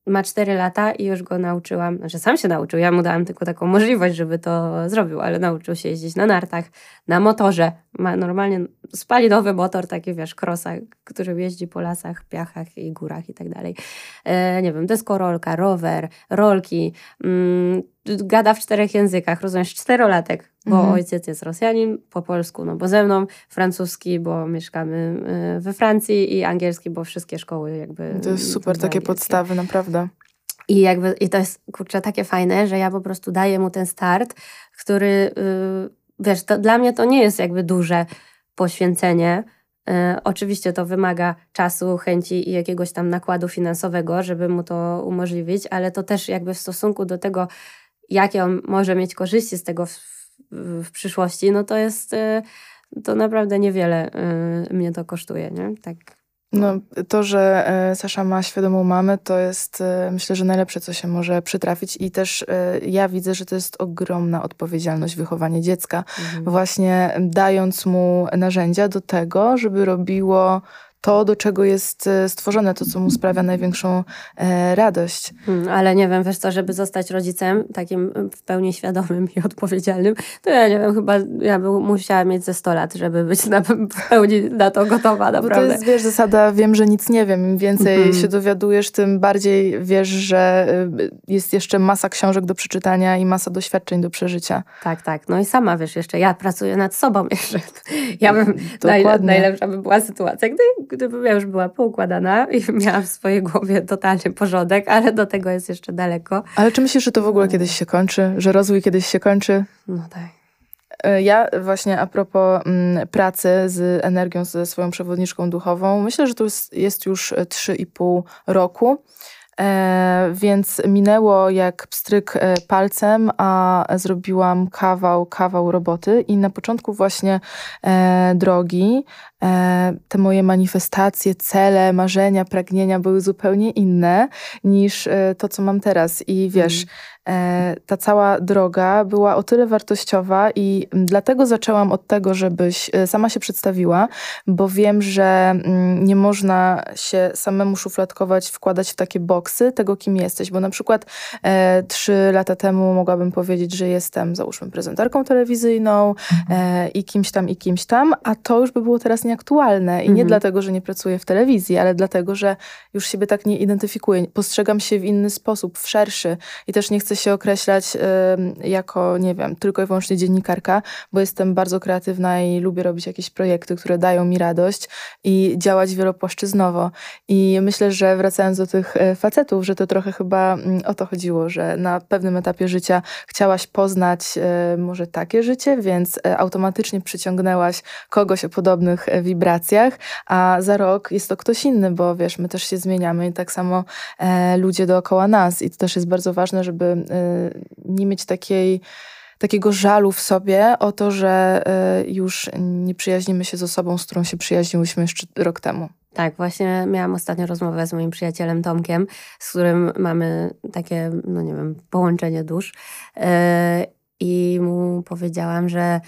ma 4 lata i już go nauczyłam, znaczy sam się nauczył, ja mu dałam tylko taką możliwość, żeby to zrobił, ale nauczył się jeździć na nartach, na motorze, ma normalnie spalinowy motor, taki wiesz, krosa, który jeździ po lasach, piachach i górach i tak dalej. E, nie wiem, deskorolka, rower, rolki, mm, gada w czterech językach, rozumiesz, czterolatek, bo mhm. ojciec jest Rosjanin, po polsku, no bo ze mną, francuski, bo mieszkamy e, we Francji i angielski, bo wszystkie szkoły jakby... To jest super, takie podstawy, naprawdę. I jakby, i to jest, kurczę, takie fajne, że ja po prostu daję mu ten start, który, yy, wiesz, to dla mnie to nie jest jakby duże poświęcenie, E, oczywiście to wymaga czasu, chęci i jakiegoś tam nakładu finansowego, żeby mu to umożliwić, ale to też jakby w stosunku do tego, jakie on może mieć korzyści z tego w, w, przyszłości, no to jest, e, to naprawdę niewiele e, mnie to kosztuje, nie? Tak no, to, że e, Sasza ma świadomą mamę, to jest e, myślę, że najlepsze, co się może przytrafić. I też e, ja widzę, że to jest ogromna odpowiedzialność wychowanie dziecka, mhm. właśnie dając mu narzędzia do tego, żeby robiło to, do czego jest e, stworzone, to, co mu sprawia największą e, radość. Hmm, ale nie wiem, wiesz co, żeby zostać rodzicem takim w pełni świadomym i odpowiedzialnym, to ja nie wiem, chyba ja bym musiała mieć ze 100 lat, żeby być na, w pełni na to gotowa, naprawdę. Bo to jest, wiesz, zasada wiem, że nic nie wiem. Im więcej mm -hmm. się dowiadujesz, tym bardziej wiesz, że jest jeszcze masa książek do przeczytania i masa doświadczeń do przeżycia. Tak, tak. No i sama, wiesz, jeszcze ja pracuję nad sobą jeszcze. Ja bym, naj, najlepsza by była sytuacja, gdy gdybym ja już była poukładana i miałam w swojej głowie totalny porządek, ale do tego jest jeszcze daleko. Ale czy myślisz, że to w ogóle kiedyś się kończy? Że rozwój kiedyś się kończy? No tak. E, ja właśnie a propos mm, pracy z energią, ze swoją przewodniczką duchową, myślę, że to jest, jest już 3,5 roku. E, więc minęło jak pstryk e, palcem, a zrobiłam kawał, kawał roboty i na początku właśnie e, drogi te moje manifestacje, cele, marzenia, pragnienia były zupełnie inne niż to, co mam teraz. I wiesz, mm ta cała droga była o tyle wartościowa i dlatego zaczęłam od tego, żebyś e, sama się przedstawiła, bo wiem, że mm, nie można się samemu szufladkować, wkładać w takie boksy tego, kim jesteś, bo na przykład e, trzy lata temu mogłabym powiedzieć, że jestem, załóżmy, prezenterką telewizyjną e, i kimś tam, i kimś tam, a to już by było teraz nieaktualne. I nie mhm. dlatego, że nie pracuję w telewizji, ale dlatego, że już siebie tak nie identyfikuję, postrzegam się w inny sposób, w szerszy i też nie chcę chcę się określać y, jako, nie wiem, tylko i wyłącznie dziennikarka, bo jestem bardzo kreatywna i lubię robić jakieś projekty, które dają mi radość i działać wielopłaszczyznowo. I myślę, że wracając do tych e, facetów, że to trochę chyba mm, o to chodziło, że na pewnym etapie życia chciałaś poznać y, może takie życie, więc e, automatycznie przyciągnęłaś kogoś o podobnych wibracjach, a za rok jest to ktoś inny, bo wiesz, my też się zmieniamy i tak samo ludzie dookoła nas i to też jest bardzo ważne, żeby nie mieć takiej takiego żalu w sobie o to, że e, już nie przyjaźnimy się z osobą, z którą się przyjaźniłyśmy jeszcze rok temu. Tak, właśnie miałam ostatnio rozmowę z moim przyjacielem Tomkiem, z którym mamy takie, no nie wiem, połączenie dusz. Yy, I mu powiedziałam, że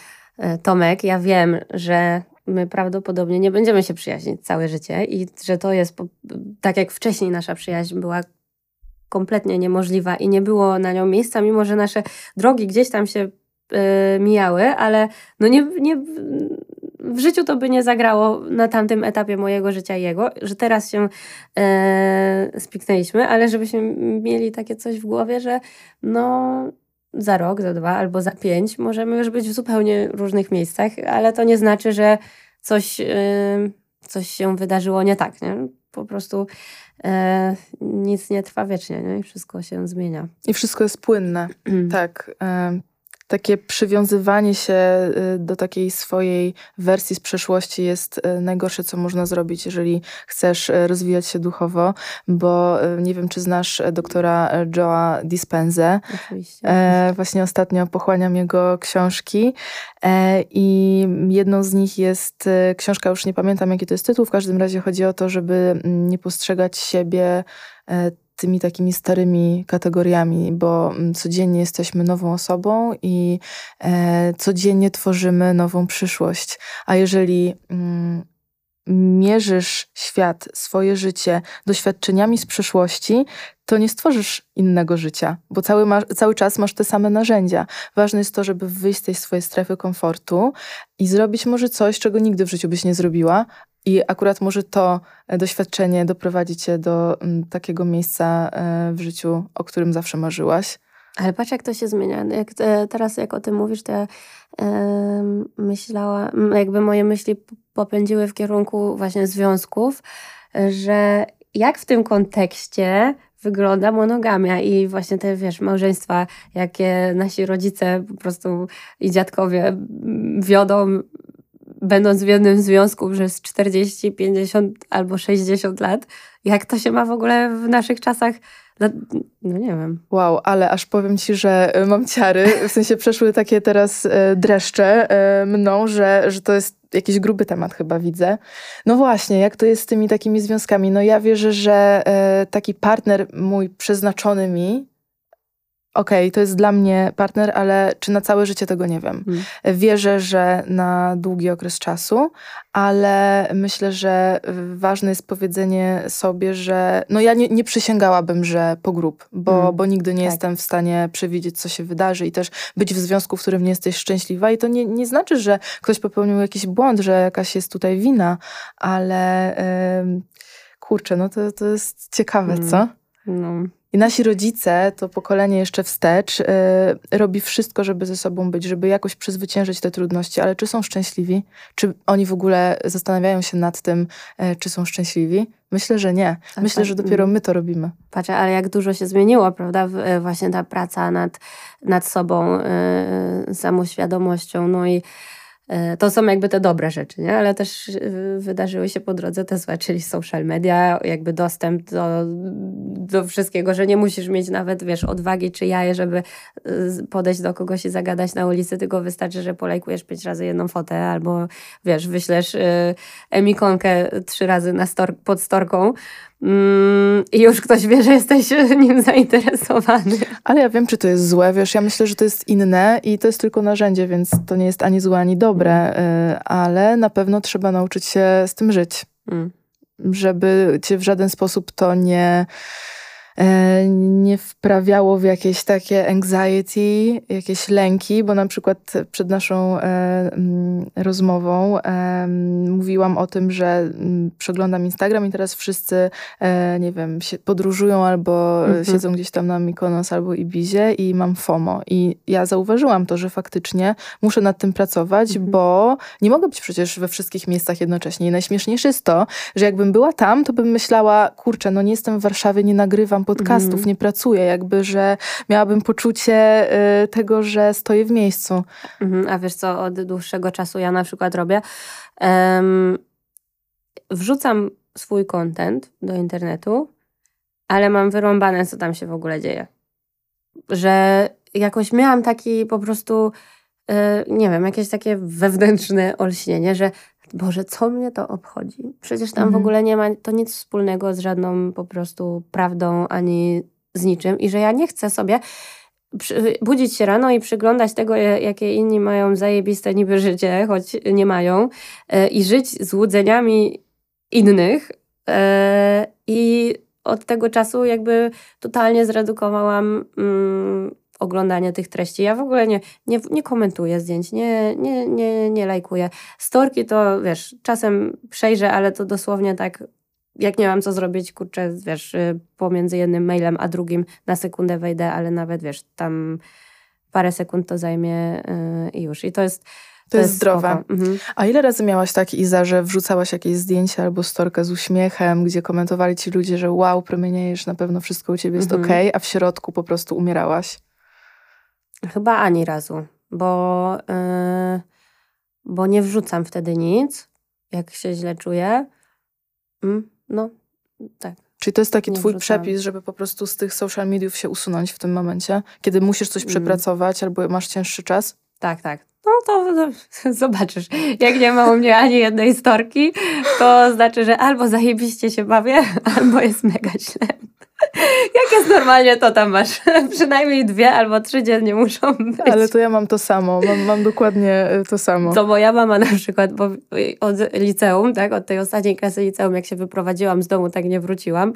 Tomek, ja wiem, że my prawdopodobnie nie będziemy się przyjaźnić całe życie i że to jest tak jak wcześniej nasza przyjaźń była kompletnie niemożliwa i nie było na nią miejsca, mimo że nasze drogi gdzieś tam się y, mijały, ale no nie, nie, w życiu to by nie zagrało na tamtym etapie mojego życia jego, że teraz się e, spiknęliśmy, ale żebyśmy mieli takie coś w głowie, że no za rok, za dwa albo za pięć możemy już być w zupełnie różnych miejscach, ale to nie znaczy, że coś, yy, coś się wydarzyło nie tak. Nie? Po prostu yy, nic nie trwa wiecznie nie? i wszystko się zmienia. I wszystko jest płynne. tak. Yy takie przywiązywanie się y, do takiej swojej wersji z przeszłości jest y, najgorsze, co można zrobić, jeżeli chcesz y, rozwijać się duchowo, bo nie wiem, czy znasz doktora Joa Dispenzę. Oczywiście. E, właśnie ostatnio pochłaniam jego książki e, i jedną z nich jest książka, już nie pamiętam jaki to jest tytuł, w każdym razie chodzi o to, żeby mm, nie postrzegać siebie tymi takimi starymi kategoriami, bo mm, codziennie jesteśmy nową osobą i e, codziennie tworzymy nową przyszłość. A jeżeli mm, mierzysz świat, swoje życie doświadczeniami z przeszłości, to nie stworzysz innego życia, bo cały, cały czas masz te same narzędzia. Ważne jest to, żeby wyjść z tej swojej strefy komfortu i zrobić może coś, czego nigdy w życiu byś nie zrobiła, i akurat może to e, doświadczenie doprowadzić cię do mm, takiego miejsca e, w życiu, o którym zawsze marzyłaś. Ale patrz, jak to się zmienia. Jak teraz, jak o tym mówisz, to ja e, myślała, jakby moje myśli popędziły w kierunku właśnie związków, że jak w tym kontekście wygląda monogamia i właśnie te, wiesz, małżeństwa, jakie nasi rodzice po prostu i dziadkowie wiodą będąc w jednym związku przez 40, 50 albo 60 lat, jak to się ma w ogóle w naszych czasach? No, no, nie wiem. Wow, ale aż powiem ci, że e, mam ciary. W sensie przeszły takie teraz e, dreszcze e, mną, że, że to jest jakiś gruby temat chyba widzę. No właśnie, jak to jest z tymi takimi związkami? No ja wierzę, że taki partner mój przeznaczony mi, okej, okay, to jest dla mnie partner, ale czy na całe życie tego nie wiem. Hmm. Wierzę, że na długi okres czasu, ale myślę, że ważne jest powiedzenie sobie, że no ja nie, nie przysięgałabym, że po grób, bo, hmm. bo nigdy nie tak. jestem w stanie przewidzieć, co się wydarzy i też być w związku, w którym nie jesteś szczęśliwa i to nie, nie znaczy, że ktoś popełnił jakiś błąd, że jakaś jest tutaj wina, ale yy, kurczę, no to, to jest ciekawe, hmm. co? No. I nasi rodzice, to pokolenie jeszcze wstecz, yy, robi wszystko, żeby ze sobą być, żeby jakoś przezwyciężyć te trudności, ale czy są szczęśliwi? Czy oni w ogóle zastanawiają się nad tym, yy, czy są szczęśliwi? Myślę, że nie. Tak, Myślę, tak. że dopiero my to robimy. Patrz, ale jak dużo się zmieniło, prawda? E, właśnie ta praca nad, nad sobą, yy, samoświadomością, no i E, to są jakby te dobre rzeczy, nie? ale też e, wydarzyły się po drodze te złe, czyli social media, jakby dostęp do, do wszystkiego, że nie musisz mieć nawet, wiesz, odwagi czy jaje, żeby e, podejść do kogoś i zagadać na ulicy, tylko wystarczy, że polajkujesz pięć razy jedną fotę albo, wiesz, wyślesz emikonkę trzy razy na stor pod storką, i już ktoś wie, że jesteś nim zainteresowany. Ale ja wiem, czy to jest złe, wiesz, ja myślę, że to jest inne i to jest tylko narzędzie, więc to nie jest ani złe, ani dobre, y, ale na pewno trzeba nauczyć się z tym żyć. Mm. Żeby cię w żaden sposób to nie nie wprawiało w jakieś takie anxiety, jakieś lęki, bo na przykład przed naszą e, rozmową mówiłam o tym, że przeglądam Instagram i teraz wszyscy, nie wiem, podróżują albo mhm. siedzą gdzieś tam na Mykonos albo Ibizie i mam FOMO. I ja zauważyłam to, że faktycznie muszę nad tym pracować, mhm. bo nie mogę być przecież we wszystkich miejscach jednocześnie. I najśmieszniejsze jest to, że jakbym była tam, to bym myślała, kurczę, no nie jestem w Warszawie, nie nagrywam podcastów, mm. nie pracuję, jakby, że miałabym poczucie y, tego, że stoję w miejscu. Mm, a wiesz co, od dłuższego czasu ja na przykład robię? Um, wrzucam swój content do internetu, ale mam wyrąbane, co tam się w ogóle dzieje. Że jakoś miałam taki po prostu, yy, nie wiem, jakieś takie wewnętrzne olśnienie, że Boże, co mnie to obchodzi? Przecież tam mhm. w ogóle nie ma to nic wspólnego z żadną po prostu prawdą ani z niczym i że ja nie chcę sobie budzić się rano i przyglądać tego, jakie inni mają zajebiste niby życie, choć nie mają, e, i żyć złudzeniami innych. E, I od tego czasu jakby totalnie zredukowałam oglądanie tych treści. Ja w ogóle nie, nie, nie komentuję zdjęć, nie, nie, nie, nie lajkuję. Storki to, wiesz, czasem przejrzę, ale to dosłownie tak, jak nie mam co zrobić, kurczę, wiesz, y, pomiędzy jednym mailem a drugim na sekundę wejdę, ale nawet, wiesz, tam parę sekund to zajmie yy, i już. I to jest to, jest zdrowe. Mhm. A ile razy miałaś tak, Iza, że wrzucałaś jakieś zdjęcie albo storkę z uśmiechem, gdzie komentowali ci ludzie, że wow, promieniejesz, na pewno wszystko u ciebie jest mhm. okej, okay, a w środku po prostu umierałaś? Chyba ani razu, bo, yy, bo nie wrzucam wtedy nic, jak się źle czuję. Mm, no, tak. Czyli to jest taki nie twój wrzucam. przepis, żeby po prostu z tych social mediów się usunąć w tym momencie, kiedy musisz coś mm. przepracować albo masz cięższy czas? Tak, tak. No to, to, zobaczysz. Jak nie ma u mnie ani jednej storki, to znaczy, że albo zajebiście się bawię, albo jest mega źle. Jak jest normalnie, to tam masz. Przynajmniej dwie albo trzy dziennie muszą być. Ale to ja mam to samo. Mam, mam dokładnie e, to samo. To moja mama na przykład, bo od liceum, tak, od tej ostatniej klasy liceum, jak się wyprowadziłam z domu, tak nie wróciłam.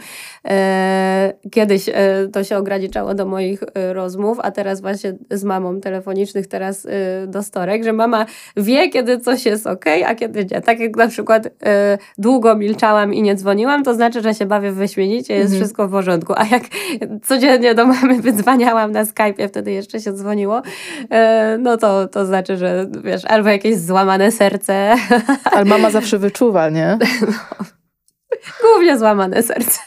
E, kiedyś e, to się ograniczało do moich e, rozmów, a teraz właśnie z mamą telefonicznych, teraz do storek, że mama wie, kiedy coś jest ok, a kiedy nie. Tak jak na przykład długo milczałam i nie dzwoniłam, to znaczy, że się bawię wyśmienicie, jest mhm. wszystko w porządku. A jak codziennie do mamy wydzwaniałam na Skype'ie, wtedy jeszcze się dzwoniło, e, no to, to znaczy, że wiesz, albo jakieś złamane serce. Ale mama zawsze wyczuwa, nie? No. Głównie złamane serce.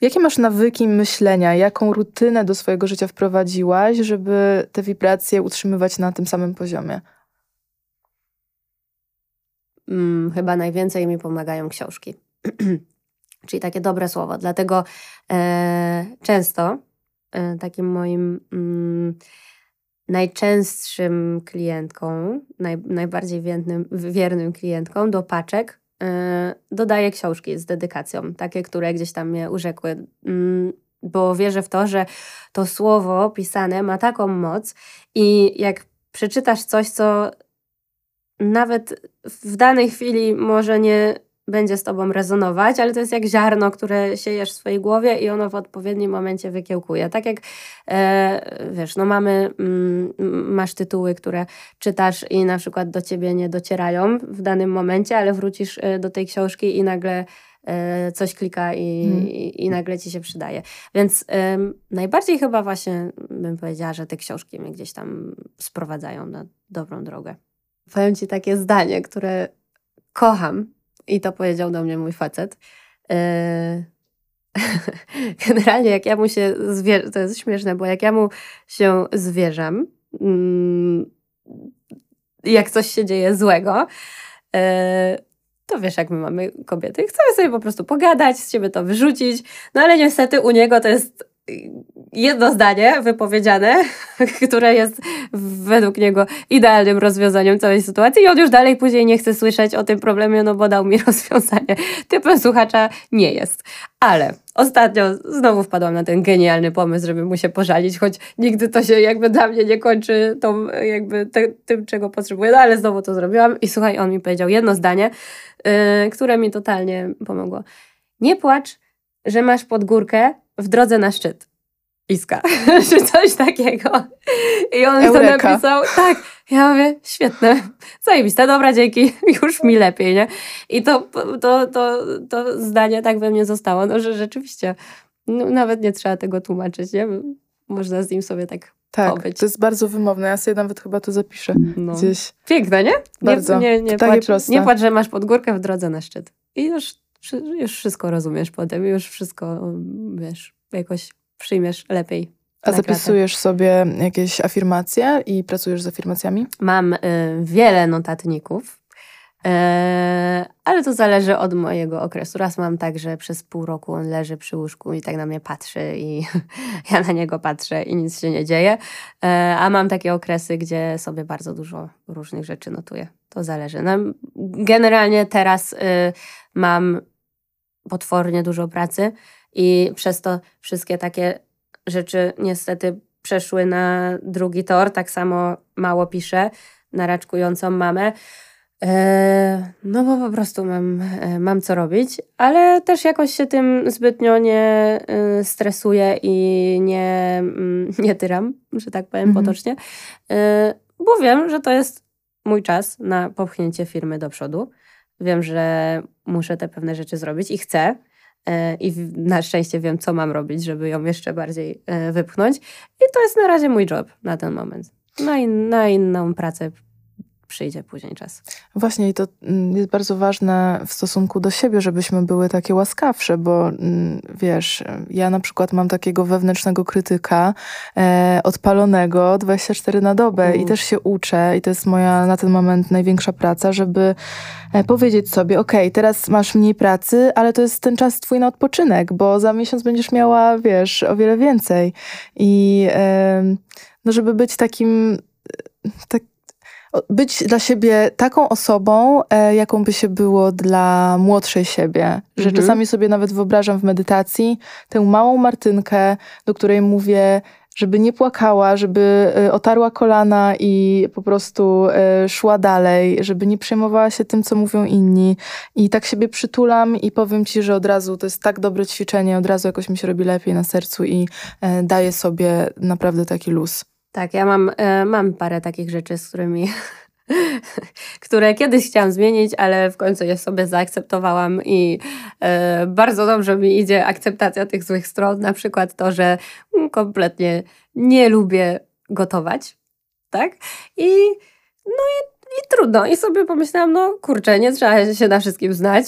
Jakie masz nawyki myślenia? Jaką rutynę do swojego życia wprowadziłaś, żeby te wibracje utrzymywać na tym samym poziomie? Hmm, chyba najwięcej mi pomagają książki. czyli takie dobre słowo. Dlatego e, często e, takim moim mm, najczęstszym klientką, naj, najbardziej wiernym, wiernym klientką do paczek e, dodaję książki z dedykacją, takie, które gdzieś tam mnie urzekły. Mm, bo wierzę w to, że to słowo pisane ma taką moc i jak przeczytasz coś, co nawet w danej chwili może nie będzie z tobą rezonować, ale to jest jak ziarno, które siejesz w swojej głowie i ono w odpowiednim momencie wykiełkuje. Tak jak e, wiesz, no mamy, mm, masz tytuły, które czytasz i na przykład do ciebie nie docierają w danym momencie, ale wrócisz e, do tej książki i nagle e, coś klika i, hmm. i, i, nagle ci się przydaje. Więc e, najbardziej chyba właśnie bym powiedziała, że te książki mnie gdzieś tam sprowadzają na dobrą drogę. Powiem ci takie zdanie, które kocham i to powiedział do mnie mój facet. E, generalnie jak ja mu się zwierzę, to jest śmieszne, bo jak ja mu się zwierzam, mm, jak coś się dzieje złego, e, to wiesz, jak my mamy kobiety, chcemy sobie po prostu pogadać, z ciebie to wyrzucić, no ale niestety u niego to jest jedno zdanie wypowiedziane, które jest według niego idealnym rozwiązaniem całej sytuacji i on już dalej później nie chce słyszeć o tym problemie, no bo dał mi rozwiązanie. Typem słuchacza nie jest. Ale ostatnio znowu wpadłam na ten genialny pomysł, żeby mu się pożalić, choć nigdy to się jakby dla mnie nie kończy tą, jakby te, tym, czego potrzebuję, no ale znowu to zrobiłam i słuchaj, on mi powiedział jedno zdanie, yy, które mi totalnie pomogło. Nie płacz, że masz pod górkę w drodze na szczyt. Iska, czy coś takiego. I on mi to napisał. Tak, ja mówię, świetne, zajebiste, dobra, dzięki, już mi lepiej, nie? I to, to, to, to zdanie tak we mnie zostało, no, że rzeczywiście no, nawet nie trzeba tego tłumaczyć, nie? Można z nim sobie tak tak, pobyć. to jest bardzo wymowne. Ja sobie nawet chyba to zapiszę no. gdzieś. Piękne, nie? Bardzo. Nie, nie, nie, płacz, nie płacz, że masz pod górkę w drodze na szczyt. I już, już wszystko rozumiesz potem, już wszystko, wiesz, jakoś przyjmiesz lepiej. A zapisujesz sobie jakieś afirmacje i pracujesz z afirmacjami? Mam y, wiele notatników, y, ale to zależy od mojego okresu. Raz mam tak, że przez pół roku on leży przy łóżku i tak na mnie patrzy i ja na niego patrzę i nic się nie dzieje. Y, a mam takie okresy, gdzie sobie bardzo dużo różnych rzeczy notuję. To zależy. No, generalnie teraz y, mam potwornie dużo pracy i przez to wszystkie takie rzeczy niestety przeszły na drugi tor. Tak samo mało piszę na raczkującą mamę. E, no bo po prostu mam, e, mam co robić, ale też jakoś się tym zbytnio nie e, stresuję i nie, mm, nie tyram, że tak powiem mhm. potocznie, bo wiem, że to jest mój czas na popchnięcie firmy do przodu. Wiem, że muszę te pewne rzeczy zrobić i chcę, E, i na szczęście wiem, co mam robić, żeby ją jeszcze bardziej e, wypchnąć. I to jest na razie mój job na ten moment. Na, in, na inną pracę przyjdzie później czas. Właśnie i to mm, jest bardzo ważne w stosunku do siebie, żebyśmy były takie łaskawsze, bo mm, wiesz, ja na przykład mam takiego wewnętrznego krytyka e, odpalonego 24 na dobę mm. i też się uczę i to jest moja na ten moment największa praca, żeby e, powiedzieć sobie, ok, teraz masz mniej pracy, ale to jest ten czas twój na odpoczynek, bo za miesiąc będziesz miała, wiesz, o wiele więcej i e, no żeby być takim tak, być dla siebie taką osobą, e, jaką by się było dla młodszej siebie. Że mhm. czasami sobie nawet wyobrażam w medytacji tę małą Martynkę, do której mówię, żeby nie płakała, żeby e, otarła kolana i po prostu e, szła dalej, żeby nie przejmowała się tym, co mówią inni. I tak siebie przytulam i powiem ci, że od razu to jest tak dobre ćwiczenie, od razu jakoś mi się robi lepiej na sercu i daję sobie naprawdę taki luz. Tak, ja mam, e, mam parę takich rzeczy, z którymi które kiedyś chciałam zmienić, ale w końcu je sobie zaakceptowałam i e, bardzo dobrze mi idzie akceptacja tych złych stron, na przykład to, że kompletnie nie lubię gotować, tak? I no i i trudno. I sobie pomyślałam, no kurczę, nie trzeba się na wszystkim znać.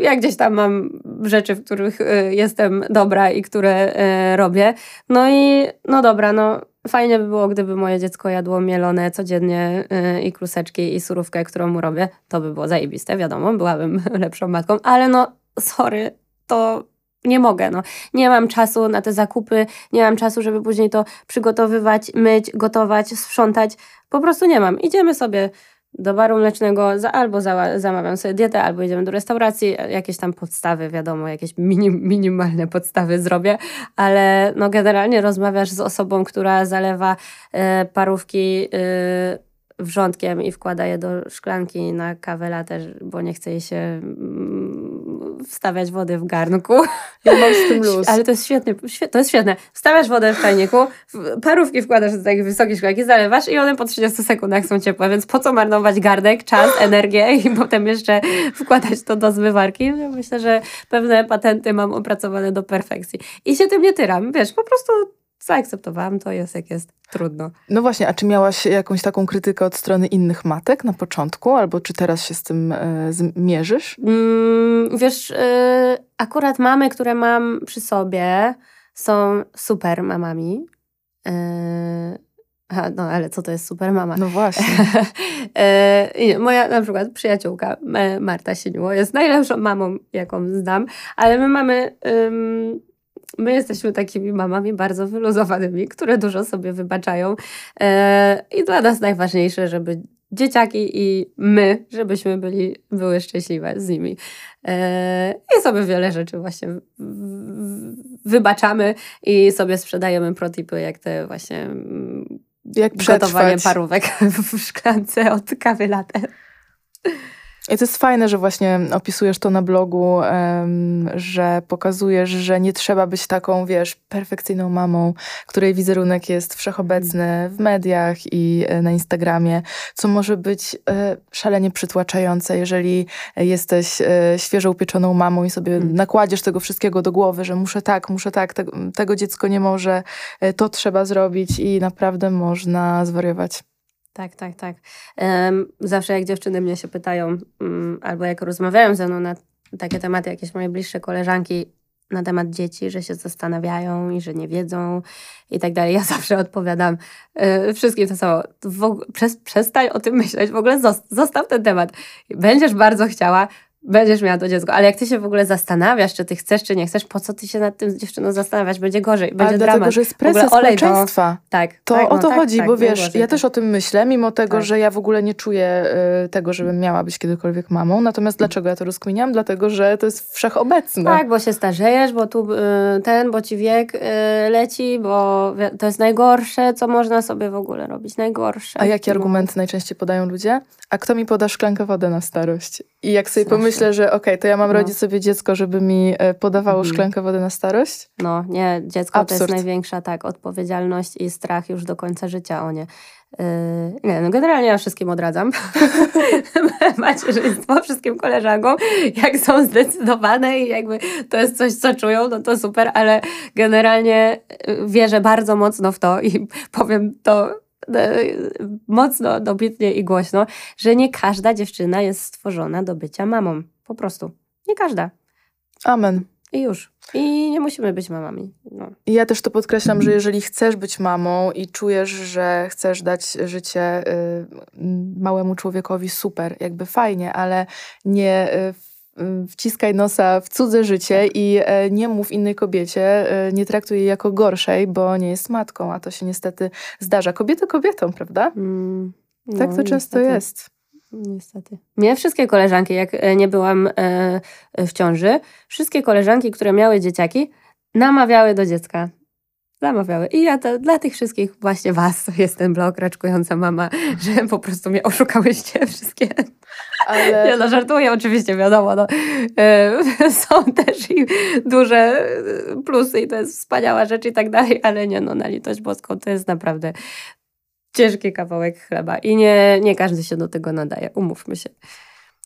Ja gdzieś tam mam rzeczy, w których e, jestem dobra i które e, robię. No i no dobra, no Fajnie by było, gdyby moje dziecko jadło mielone codziennie yy, i kluseczki i surówkę, którą mu robię. To by było zajebiste, wiadomo, byłabym lepszą matką, ale no sorry, to nie mogę, no. Nie mam czasu na te zakupy, nie mam czasu, żeby później to przygotowywać, myć, gotować, sprzątać. Po prostu nie mam. Idziemy sobie do baru mlecznego, za, albo za, zamawiam sobie dietę, albo idziemy do restauracji, jakieś tam podstawy, wiadomo, jakieś minim, minimalne podstawy zrobię, ale no generalnie rozmawiasz z osobą, która zalewa e, parówki e, wrzątkiem i wkłada je do szklanki na kawę latę, bo nie chce jej się mm, wstawiać wody w garnku. Ja mam z tym luz. Ale to jest świetne, to jest świetne. Wstawiasz wodę w czajniku, parówki wkładasz do takiej wysokiej szklanki, zalewasz i one po 30 sekundach są ciepłe, więc po co marnować gardek, czas, energię i potem jeszcze wkładać to do zmywarki? Myślę, że pewne patenty mam opracowane do perfekcji. I się tym nie tyram, wiesz, po prostu zaakceptowałam to, jest jak jest, trudno. No właśnie, a czy miałaś jakąś taką krytykę od strony innych matek na początku, albo czy teraz się z tym y, mierzysz? Mm, wiesz, y, akurat mamy, które mam przy sobie, są super mamami. Y, no ale co to jest super mama? No właśnie. Moja na przykład przyjaciółka Marta Sieniło jest najlepszą mamą, jaką znam, ale my mamy my jesteśmy takimi mamami bardzo wyluzowanymi, które dużo sobie wybaczają. E, I dla nas najważniejsze, żeby dzieciaki i my, żebyśmy byli, były szczęśliwe z nimi. E, I sobie wiele rzeczy właśnie wybaczamy i sobie sprzedajemy protipy, jak te właśnie jak gotowanie parówek w szklance od kawy latte. I to jest fajne, że właśnie opisujesz to na blogu, że pokazujesz, że nie trzeba być taką, wiesz, perfekcyjną mamą, której wizerunek jest wszechobecny w mediach i e, na Instagramie, co może być e, szalenie przytłaczające, jeżeli jesteś e, świeżo upieczoną mamą i sobie hmm. nakładziesz tego wszystkiego do głowy, że muszę tak, muszę tak, te, tego dziecko nie może, to trzeba zrobić i naprawdę można zwariować. Tak, tak, tak. Zawsze jak dziewczyny mnie się pytają, um, albo jak rozmawiają ze mną na takie tematy, jakieś moje bliższe koleżanki na temat dzieci, że się zastanawiają i że nie wiedzą i tak dalej. Ja zawsze odpowiadam yy, wszystkim to samo. Przestań o tym myśleć, w ogóle zostaw ten temat. Będziesz bardzo chciała, będziesz miała to dziecko. Ale jak ty się w ogóle zastanawiasz, czy ty chcesz, czy nie chcesz, po co ty się nad tym dziewczyną zastanawiać? Będzie gorzej, będzie Ale dramat. dlatego, że jest presja społeczeństwa. To, tak. To tak, o to no, chodzi, tak, bo tak, wiesz, ja też o tym myślę, mimo tego, tak. że ja w ogóle nie czuję y, tego, żebym miała być kiedykolwiek mamą. Natomiast dlaczego ja to rozkminiam? Dlatego, że to jest wszechobecne. Tak, bo się starzejesz, bo tu y, ten, bo ci wiek y, leci, bo to jest najgorsze, co można sobie w ogóle robić. Najgorsze. A jaki no. argument najczęściej podają ludzie? A kto mi poda szklankę wody na starość? I jak sobie Strasznie. pomyślę, że okej, okay, to ja mam no. rodzić sobie dziecko, żeby mi e, podawało mhm. szklankę wody na starość? No, nie, dziecko Absurd. to jest największa tak odpowiedzialność i strach już do końca życia o nie. Yy, nie, no generalnie ja wszystkim odradzam. Macierzyństwo wszystkim koleżankom, jak są zdecydowane i jakby to jest coś, co czują, no to super, ale generalnie y, wierzę bardzo mocno w to i powiem to mocno, dobitnie i głośno, że nie każda dziewczyna jest stworzona do bycia mamą. Po prostu. Nie każda. Amen. I już. I nie musimy być mamami. No. Ja też to podkreślam, że jeżeli chcesz być mamą i czujesz, że chcesz dać życie y, małemu człowiekowi, super, jakby fajnie, ale nie Y, wciskaj nosa w cudze życie i e, nie mów innej kobiecie, e, nie traktuj jej jako gorszej, bo nie jest matką, a to się niestety zdarza. Kobiety kobietą, prawda? Mm, no, tak to niestety. często jest. Niestety. Mnie wszystkie koleżanki, jak e, nie byłam w ciąży, wszystkie koleżanki, które miały dzieciaki, namawiały do dziecka zamawiały. I ja to dla tych wszystkich, właśnie was, jest ten blog Raczkująca Mama, że po prostu mnie oszukałyście wszystkie. Ale... Ja no żartuję oczywiście, wiadomo. No. E, są też i duże plusy i to jest wspaniała rzecz i tak dalej, ale nie no, na litość boską to jest naprawdę ciężki kawałek chleba i nie, nie każdy się do tego nadaje, umówmy się.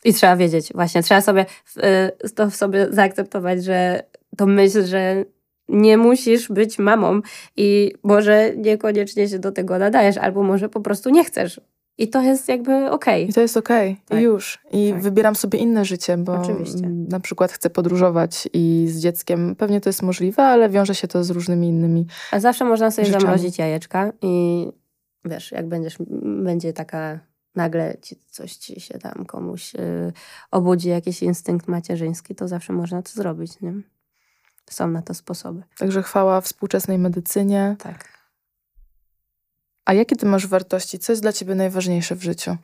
I trzeba wiedzieć, właśnie, trzeba sobie e, to w sobie zaakceptować, że to myśl, że nie musisz być mamą i może niekoniecznie się do tego nadajesz, albo może po prostu nie chcesz. I to jest jakby okej. Okay. I to jest okej. Okay. Tak. I już. I tak. wybieram sobie inne życie, bo Oczywiście. na przykład chcę podróżować i z dzieckiem pewnie to jest możliwe, ale wiąże się to z różnymi innymi A zawsze można sobie rzeczami. zamrozić jajeczka i wiesz, jak będziesz, będzie taka nagle ci, coś ci się tam komuś yy, obudzi, jakiś instynkt macierzyński, to zawsze można to zrobić, nie? Są na to sposoby. Także chwała współczesnej medycynie. Tak. A jakie ty masz wartości? Co jest dla ciebie najważniejsze w życiu?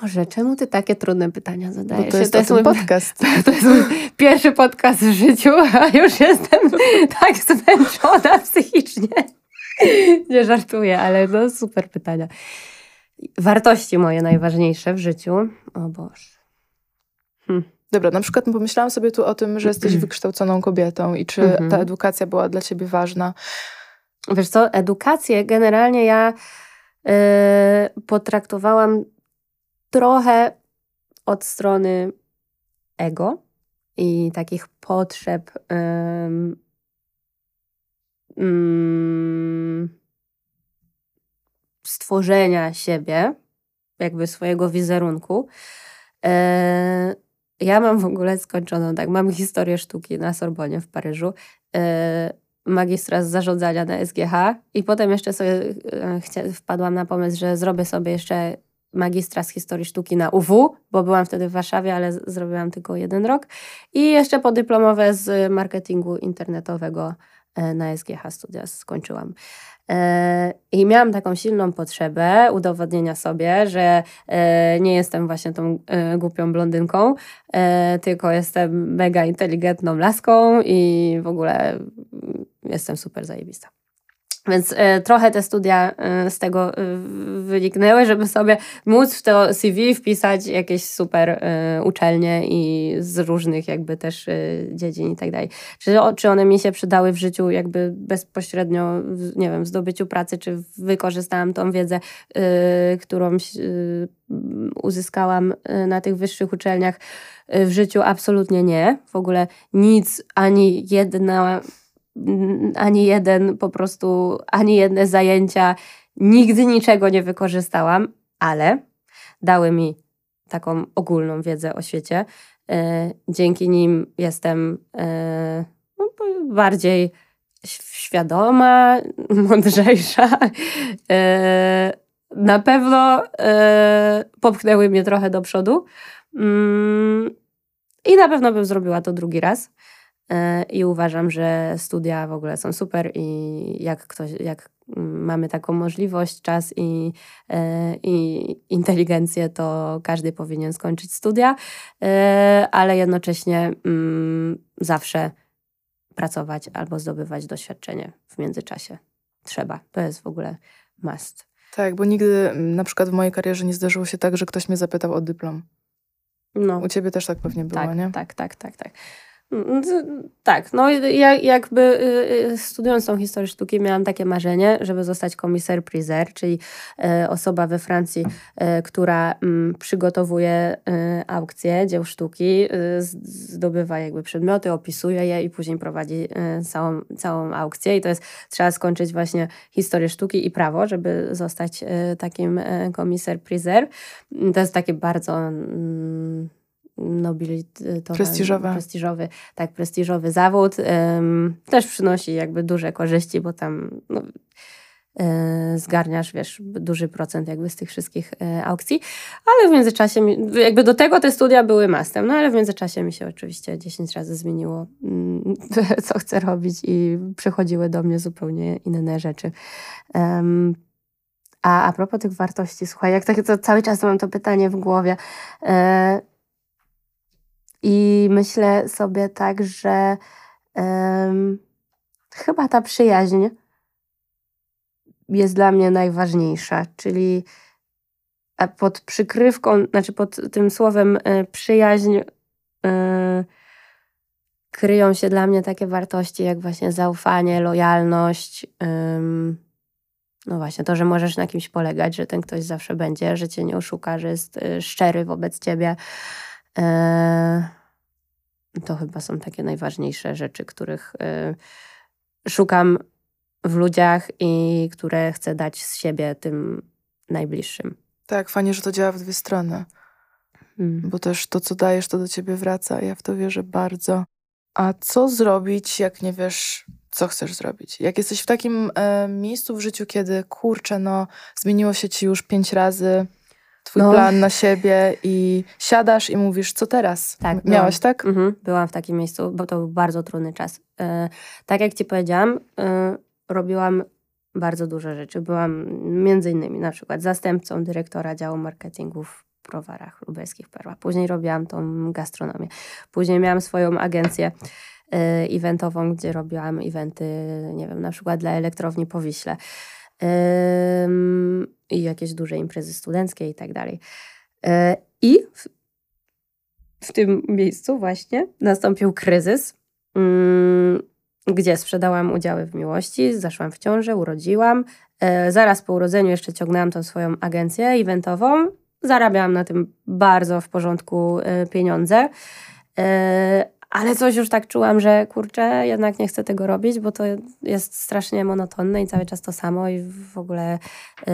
Boże, czemu ty takie trudne pytania zadajesz? Bo to jest, to jest mój podcast. To jest mój pierwszy podcast w życiu, a już jestem tak zmęczona psychicznie. Nie żartuję, ale no super pytania. Wartości moje najważniejsze w życiu. O Boże. Hm. Dobra, na przykład pomyślałam sobie tu o tym, że jesteś wykształconą kobietą i czy ta mhm. edukacja była dla ciebie ważna. Wiesz co, edukację generalnie ja yy, potraktowałam trochę od strony ego i takich potrzeb yy, yy, stworzenia siebie, jakby swojego wizerunku. Yy, ja mam w ogóle skończoną, tak, mam historię sztuki na Sorbonie w Paryżu, yy, magistra z zarządzania na SGH i potem jeszcze sobie yy, wpadłam na pomysł, że zrobię sobie jeszcze magistra z historii sztuki na UW, bo byłam wtedy w Warszawie, ale zrobiłam tylko jeden rok i jeszcze podyplomowe z marketingu internetowego yy, na SGH studia skończyłam. E, I miałam taką silną potrzebę udowodnienia sobie, że e, nie jestem właśnie tą e, głupią blondynką, tylko jestem mega inteligentną laską i w ogóle jestem super zajebista. Więc e, trochę te studia e, z tego e, wyniknęły, żeby sobie móc w to CV wpisać jakieś super uczelnie i z różnych jakby też dziedzin i tak dalej. Czy, czy one mi się przydały w życiu jakby bezpośrednio, nie wiem, w zdobyciu pracy, czy wykorzystałam tą wiedzę, którą uzyskałam na tych wyższych uczelniach w życiu? Absolutnie nie. W ogóle nic, ani jedna ani jeden po prostu, ani jedne zajęcia, nigdy niczego nie wykorzystałam, ale dały mi taką ogólną wiedzę o świecie. E, dzięki nim jestem e, no, bardziej świadoma, mądrzejsza. E, na pewno popchnęły mnie trochę do przodu. Mm, I na pewno bym zrobiła to drugi raz. E, I uważam, że studia w ogóle są super i jak ktoś, jak mamy taką możliwość, czas i, e, i inteligencję, to każdy powinien skończyć studia, e, ale jednocześnie mm, zawsze pracować albo zdobywać doświadczenie w międzyczasie. Trzeba. To jest w ogóle must. Tak, bo nigdy na przykład w mojej karierze nie zdarzyło się tak, że ktoś mnie zapytał o dyplom. No. U ciebie też tak pewnie było, tak, nie? Tak, tak, tak, tak. Mm, tak, no jakby y, y, studiując tą historię sztuki miałam takie marzenie, żeby zostać komiser prizer, czyli e, osoba we Francji, która mm, przygotowuje aukcje dzieł sztuki, zdobywa jakby przedmioty, opisuje je i później prowadzi całą, całą aukcję i to jest, trzeba skończyć właśnie historię sztuki i prawo, żeby zostać takim komiser prizer. To jest takie bardzo mm, nobilitowy, prestiżowy. prestiżowy, tak, prestiżowy zawód. Też przynosi jakby duże korzyści, bo tam no, e, zgarniasz, wiesz, duży procent jakby z tych wszystkich e, aukcji, ale w międzyczasie, jakby do tego te studia były mastem, no ale w międzyczasie mi się oczywiście 10 razy zmieniło, mm, co chcę robić i przychodziły do mnie zupełnie inne rzeczy. A a propos tych wartości, słuchaj, jak tak to cały czas mam to pytanie w głowie, e, i myślę sobie tak, że um, chyba ta przyjaźń jest dla mnie najważniejsza, czyli pod przykrywką, znaczy pod tym słowem e, przyjaźń y, kryją się dla mnie takie wartości jak właśnie zaufanie, lojalność. no właśnie, to, że możesz na kimś polegać, że ten ktoś zawsze będzie, że cię nie oszuka, że jest e, szczery wobec ciebie. E, to chyba są takie najważniejsze rzeczy, których e, szukam w ludziach i które chcę dać z siebie tym najbliższym. Tak, fajnie, że to działa w dwie strony. Hmm. Bo też to, co dajesz, to do ciebie wraca. Ja w to wierzę bardzo. A co zrobić, jak nie wiesz, co chcesz zrobić? Jak jesteś w takim e, miejscu w życiu, kiedy kurczę, no, zmieniło się ci już pięć razy, twój no. plan na siebie i siadasz i mówisz, co teraz? Tak. Miałaś, tak? Mhm, byłam w takim miejscu, bo to był bardzo trudny czas. Yy, tak jak ci powiedziałam, yy, robiłam bardzo dużo rzeczy. Byłam między innymi na przykład zastępcą dyrektora działu marketingu w Prowarach Lubelskich Perła. Później robiłam tą gastronomię. Później miałam swoją agencję yy, eventową, gdzie robiłam eventy, nie wiem, na przykład dla elektrowni Powiśle i jakieś duże imprezy studenckie i tak dalej. E, I w, w tym miejscu właśnie nastąpił kryzys, mm, gdzie sprzedałam udziały w miłości, zaszłam w ciążę, urodziłam. E, zaraz po urodzeniu jeszcze ciągnęłam tą swoją agencję eventową. Zarabiałam na tym bardzo w porządku e, pieniądze. Ale coś już tak czułam, że kurczę, jednak nie chcę tego robić, bo to jest strasznie monotonne i cały czas to samo i w ogóle yy,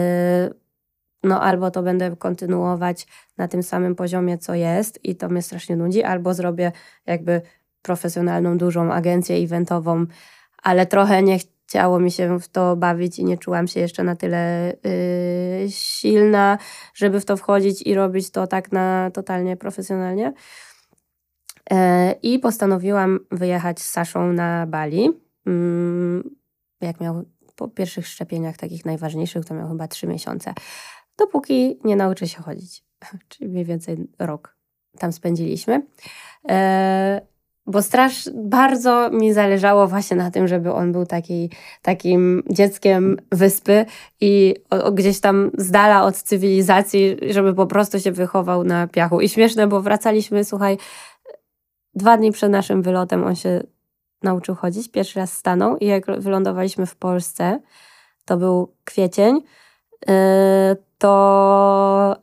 no albo to będę kontynuować na tym samym poziomie, co jest i to mnie strasznie nudzi, albo zrobię jakby profesjonalną, dużą agencję eventową, ale trochę nie chciało mi się w to bawić i nie czułam się jeszcze na tyle yy, silna, żeby w to wchodzić i robić to tak na totalnie profesjonalnie. E, I postanowiłam wyjechać z Saszą na Bali. Mm, jak miał po pierwszych szczepieniach, takich najważniejszych, to miał chyba trzy miesiące. Dopóki nie nauczy się chodzić. Czyli mniej więcej rok tam spędziliśmy. E, bo strasz bardzo mi zależało właśnie na tym, żeby on był taki, takim dzieckiem wyspy i o, o, gdzieś tam z dala od cywilizacji, żeby po prostu się wychował na piachu. I śmieszne, bo wracaliśmy, słuchaj, dwa dni przed naszym wylotem on się nauczył chodzić, pierwszy raz stanął i jak wylądowaliśmy w Polsce, to był kwiecień, yy, to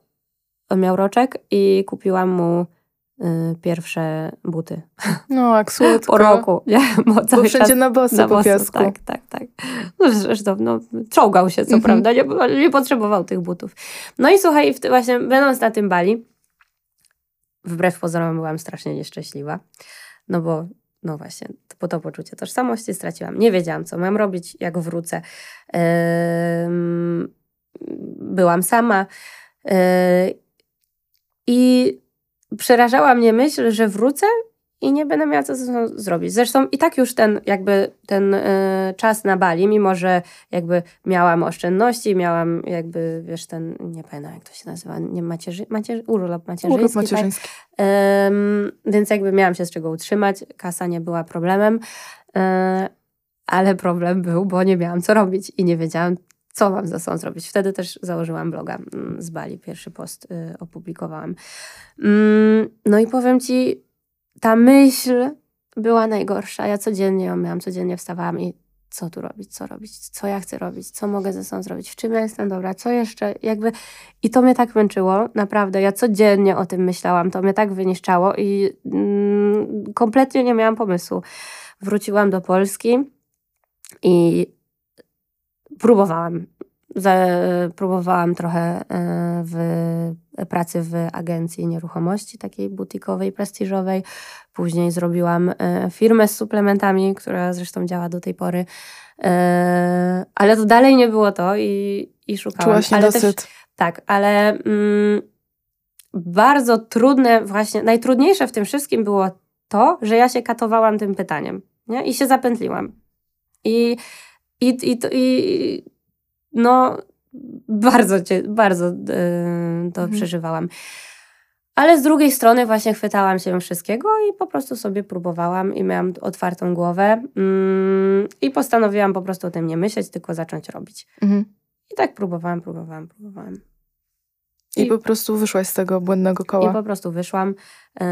miał roczek i kupiłam mu Y, pierwsze buty. No, jak słodko. Po roku, nie? Bo, Bo wszędzie na boso na po piasku. Tak, tak, tak. No, zresztą, no, czołgał się, co mhm. prawda, nie, nie potrzebował tych butów. No i słuchaj, właśnie będąc na tym Bali, wbrew pozorom byłam strasznie nieszczęśliwa, no bo no właśnie, po to poczucie tożsamości straciłam. Nie wiedziałam, co mam robić, jak wrócę. byłam sama. Yy, I przerażała mnie myśl, że wrócę i nie będę miała co ze sobą zrobić. Zresztą i tak już ten jakby ten y, czas na Bali, mimo że jakby miałam oszczędności, miałam jakby, wiesz, ten, nie pamiętam jak to się nazywa, nie macierzy, macierzy, urlop macierzyński. Urlop tak? macierzyński. Tak? więc jakby miałam się z czego utrzymać, kasa nie była problemem, y, ale problem był, bo nie miałam co robić i nie wiedziałam, co mam ze sobą zrobić. Wtedy też założyłam bloga mm, z Bali, pierwszy post y, opublikowałam. Mm, no i powiem Ci, ta myśl była najgorsza. Ja codziennie ją miałam, codziennie wstawałam i co tu robić, co robić, co ja chcę robić, co mogę ze sobą zrobić, w czym ja jestem dobra, co jeszcze, jakby... I to mnie tak męczyło, naprawdę. Ja codziennie o tym myślałam, to mnie tak wyniszczało i mm, kompletnie nie miałam pomysłu. Wróciłam do Polski i próbowałam. Próbowałam trochę e, w pracy w agencji nieruchomości, takiej butikowej, prestiżowej. Później zrobiłam e, firmę z suplementami, która zresztą działa do tej pory. E, ale to dalej nie było to i, i szukałam. Czułaś ale też, Tak, ale mm, bardzo trudne, właśnie najtrudniejsze w tym wszystkim było to, że ja się katowałam tym pytaniem nie? i się zapętliłam. I i, i, i no, bardzo, bardzo yy, to mhm. przeżywałam. Ale z drugiej strony właśnie chwytałam się wszystkiego i po prostu sobie próbowałam i miałam otwartą głowę yy, i postanowiłam po prostu o tym nie myśleć, tylko zacząć robić. Mhm. I tak próbowałam, próbowałam, próbowałam. I, I, po prostu wyszłaś z tego błędnego koła. I po prostu wyszłam. Yy,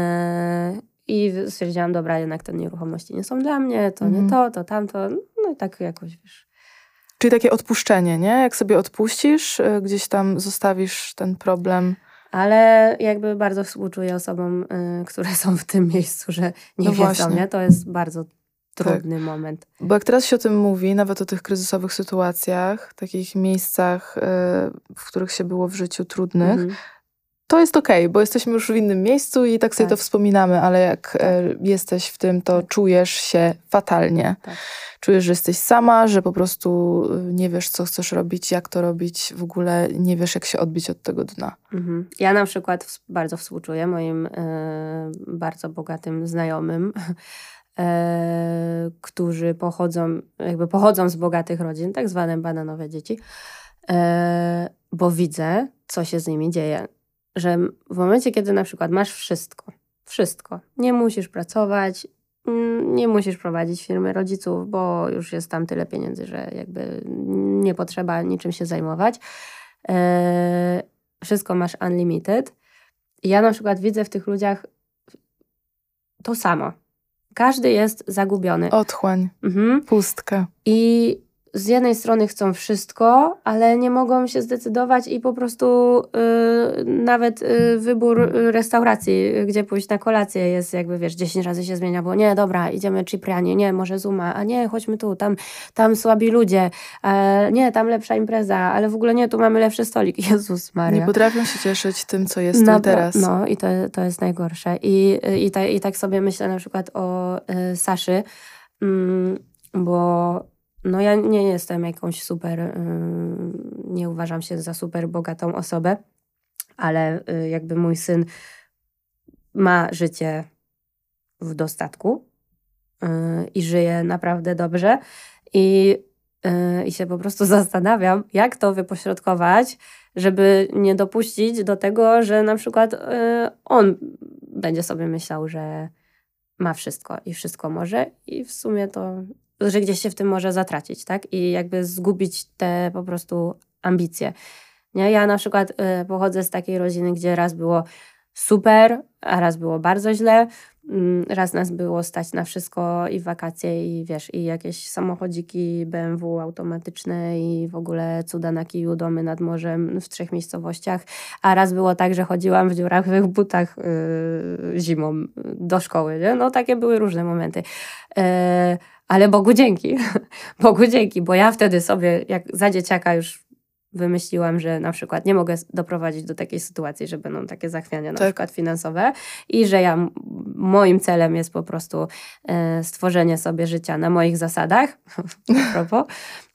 i stwierdziłam, dobra, jednak te nieruchomości nie są dla mnie, to mhm. nie to, to tamto. No i tak jakoś, wiesz. Czyli takie odpuszczenie, nie? Jak sobie odpuścisz, y, gdzieś tam zostawisz ten problem. Ale jakby bardzo współczuję osobom, y, które są w tym miejscu, że nie no wiedzą, nie? To jest bardzo trudny tak. moment. Bo jak teraz się o tym mówi, nawet o tych kryzysowych sytuacjach, takich miejscach, y, w których się było w życiu trudnych, mhm to jest okej, okay, bo jesteśmy już w innym miejscu i tak sobie tak. to wspominamy, ale jak tak. E, jesteś w tym, to tak. czujesz się fatalnie. Tak. Czujesz, że jesteś sama, że po prostu e, nie wiesz, co chcesz robić, jak to robić, w ogóle nie wiesz, jak się odbić od tego dna. Mhm. Ja na przykład bardzo współczuję moim y, bardzo bogatym znajomym, y, którzy pochodzą, jakby pochodzą z bogatych rodzin, tak zwane bananowe dzieci, y, bo widzę, co się z nimi dzieje że w momencie, kiedy na przykład masz wszystko, wszystko, nie musisz pracować, nie musisz prowadzić firmy rodziców, bo już jest tam tyle pieniędzy, że jakby nie potrzeba niczym się zajmować. Eee, wszystko masz unlimited. I ja na przykład widzę w tych ludziach to samo. Każdy jest zagubiony. Otchłań, mhm. pustka. I z jednej strony chcą wszystko, ale nie mogą się zdecydować i po prostu y, nawet y, wybór restauracji, gdzie pójść na kolację jest jakby, wiesz, 10 razy się zmienia, bo nie, dobra, idziemy Ciprianie, nie, może Zuma, a nie, chodźmy tu, tam, tam słabi ludzie, e, nie, tam lepsza impreza, ale w ogóle nie, tu mamy lepszy stolik. Jezus Maria. Nie potrafią się cieszyć tym, co jest no, teraz. No i to, to jest najgorsze. I, i, ta, I tak sobie myślę na przykład o y, Saszy, mm, bo no ja nie jestem jakąś super, y, nie uważam się za super bogatą osobę, ale y, jakby mój syn ma życie w dostatku y, i żyje naprawdę dobrze i, i się po prostu zastanawiam, jak to wypośrodkować, żeby nie dopuścić do tego, że na przykład on będzie sobie myślał, że ma wszystko i wszystko może i w sumie to, że gdzieś się w tym może zatracić, tak? I jakby zgubić te po prostu ambicje. Nie? Ja na przykład y, pochodzę z takiej rodziny, gdzie raz było super, a raz było bardzo źle. Mm, raz nas było stać na wszystko i wakacje, i wiesz, i jakieś samochodziki BMW automatyczne, i w ogóle cuda na kiju, domy nad morzem w trzech miejscowościach. A raz było tak, że chodziłam w dziurawych butach yy, zimą do szkoły. Nie? No takie były różne momenty. Yy, ale Bogu dzięki. Bogu dzięki, bo ja wtedy sobie, jak za dzieciaka już wymyśliłam, że na przykład nie mogę doprowadzić do takiej sytuacji, że będą takie zachwiania na tak. przykład finansowe i że ja, moim celem jest po prostu e, stworzenie sobie życia na moich zasadach, a propos,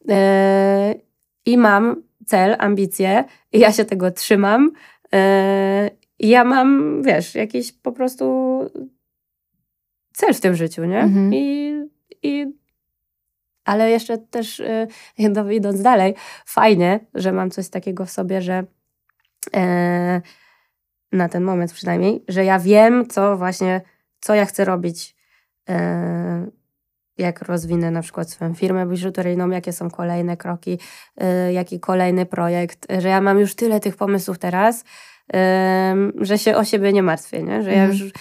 e, i mam cel, ambicje i ja się tego trzymam e, i ja mam, wiesz, jakiś po prostu cel w tym życiu, nie? Mhm. I, I ale jeszcze też yy, idąc dalej, fajnie, że mam coś takiego w sobie, że yy, na ten moment przynajmniej, że ja wiem, co właśnie, co ja chcę robić, yy, jak rozwinę na przykład swoją firmę biżuteryjną, jakie są kolejne kroki, yy, jaki kolejny projekt, że ja mam już tyle tych pomysłów teraz, że się o siebie nie martwię, nie? że ja mhm. już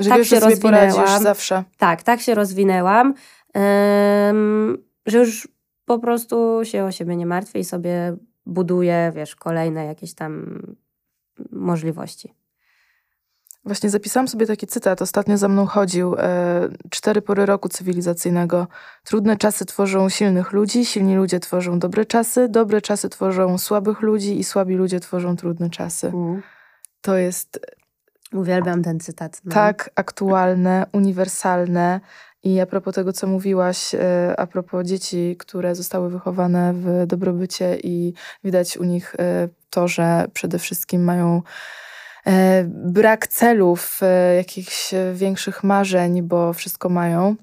że tak się rozwinęłam. zawsze. Tak, tak się rozwinęłam, że już po prostu się o siebie nie martwię i sobie buduję, wiesz, kolejne jakieś tam możliwości. Właśnie zapisałam sobie taki cytat, ostatnio za mną chodził. E, cztery pory roku cywilizacyjnego. Trudne czasy tworzą silnych ludzi, silni ludzie tworzą dobre czasy, dobre czasy tworzą słabych ludzi i słabi ludzie tworzą trudne czasy. Mm. To jest... Uwielbiam ten cytat. No. Tak aktualne, uniwersalne. I a propos tego, co mówiłaś, e, a propos dzieci, które zostały wychowane w dobrobycie i widać u nich e, to, że przede wszystkim mają e, brak celów, jakichś większych marzeń, bo wszystko mają,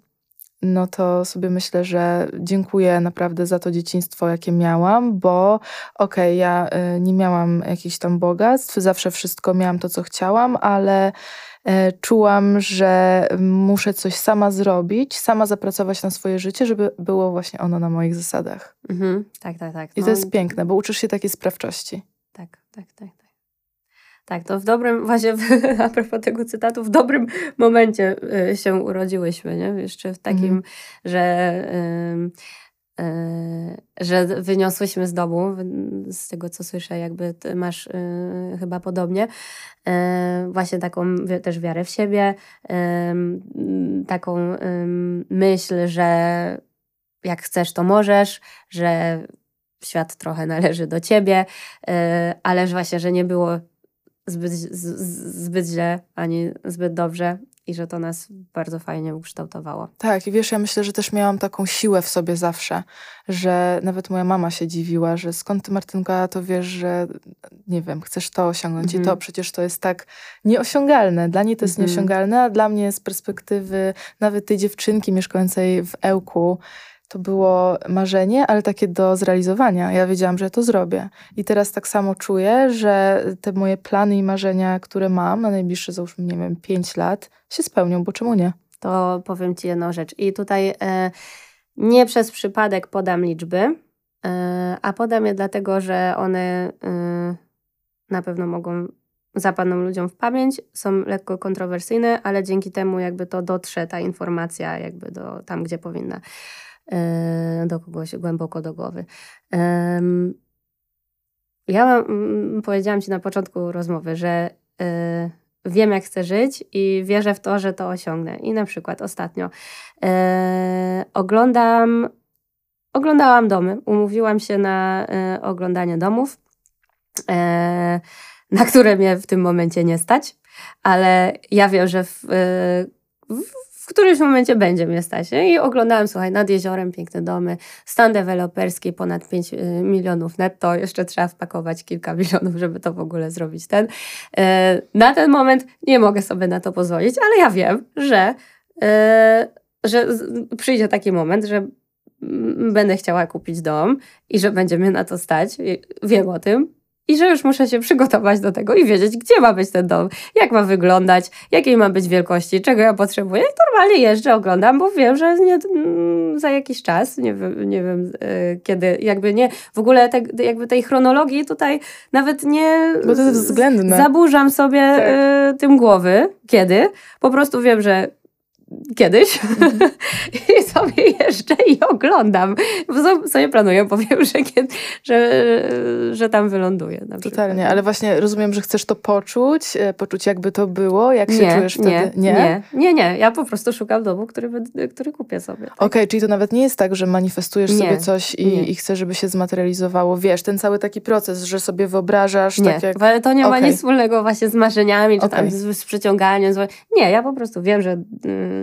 no to sobie myślę, że dziękuję naprawdę za to dzieciństwo, jakie miałam, bo okej, okay, ja nie miałam jakichś tam bogactw, zawsze wszystko miałam to, co chciałam, ale czułam, że muszę coś sama zrobić, sama zapracować na swoje życie, żeby było właśnie ono na moich zasadach. Mhm. Tak, tak, tak. I no. to jest piękne, bo uczysz się takiej sprawczości. Tak, tak, tak. tak. Tak, to w dobrym, właśnie a propos tego cytatu, w dobrym momencie y, się urodziłyśmy, nie? Jeszcze w takim, mhm. że Yy, że wyniosłyśmy z domu, z tego co słyszę, jakby masz yy, chyba podobnie, yy, właśnie taką też wiarę w siebie, taką myśl, że jak chcesz, to możesz, że świat trochę należy do ciebie, ale właśnie, że nie było zbyt, zbyt źle ani zbyt dobrze, i że to nas bardzo fajnie ukształtowało. Tak, i wiesz, ja myślę, że też miałam taką siłę w sobie zawsze, że nawet moja mama się dziwiła, że skąd ty, Martynka, to wiesz, że nie wiem, chcesz to osiągnąć mm -hmm. i to mhm. przecież to jest tak nieosiągalne. Dla niej to jest mm -hmm. nieosiągalne, a dla mnie z perspektywy nawet tej dziewczynki mieszkającej w Ełku, to było marzenie, ale takie do zrealizowania. Ja wiedziałam, że to zrobię. I teraz tak samo czuję, że te moje plany i marzenia, które mam na najbliższe, załóżmy, nie wiem, pięć lat, się spełnią, bo czemu nie? To powiem Ci jedną rzecz. I tutaj e, nie przez przypadek podam liczby, e, a podam je dlatego, że one e, na pewno mogą zapadną ludziom w pamięć, są lekko kontrowersyjne, ale dzięki temu jakby to dotrze ta informacja jakby do tam, gdzie powinna. E, do kogoś głęboko do głowy. Ja powiedziałam Ci na początku rozmowy, że e, wiem, jak chcę żyć i wierzę w to, że to osiągnę. I na przykład ostatnio e, oglądam, oglądałam domy, umówiłam się na oglądanie domów, na które mnie w tym momencie nie stać, ale ja wiem, że w, w w którymś momencie będzie mnie stać. Nie? I oglądałam, słuchaj, nad jeziorem piękne domy, stan deweloperski ponad 5 y, milionów netto, jeszcze trzeba wpakować kilka milionów, żeby to w ogóle zrobić ten. E, na ten moment nie mogę sobie na to pozwolić, ale ja wiem, że, e, że przyjdzie taki moment, że będę chciała kupić dom i że będzie mnie na to stać. Wiem o tym, i że już muszę się przygotować do tego i wiedzieć, gdzie ma być ten dom, jak ma wyglądać, jakiej ma być wielkości, czego ja potrzebuję. I normalnie jeżdżę, oglądam, bo wiem, że nie, mm, za jakiś czas, nie wiem, nie wiem yy, kiedy, jakby nie, w ogóle te, jakby tej chronologii tutaj nawet nie bo to jest względne. zaburzam sobie tak. yy, tym głowy, kiedy. Po prostu wiem, że kiedyś mm. i sobie jeżdżę i oglądam. Bo sobie planuję, bo wiem, że, kiedy, że, że tam wyląduję. Totalnie, ale właśnie rozumiem, że chcesz to poczuć, e, poczuć jakby to było, jak się czujesz wtedy. Nie, nie, nie, nie. Ja po prostu szukam domu, który, który kupię sobie. Tak? Okej, okay, czyli to nawet nie jest tak, że manifestujesz nie, sobie coś i, i chcesz, żeby się zmaterializowało. Wiesz, ten cały taki proces, że sobie wyobrażasz. Nie, tak jak... ale to nie okay. ma nic wspólnego właśnie z marzeniami, czy okay. tam z, z przyciąganiem. Z... Nie, ja po prostu wiem, że... Mm,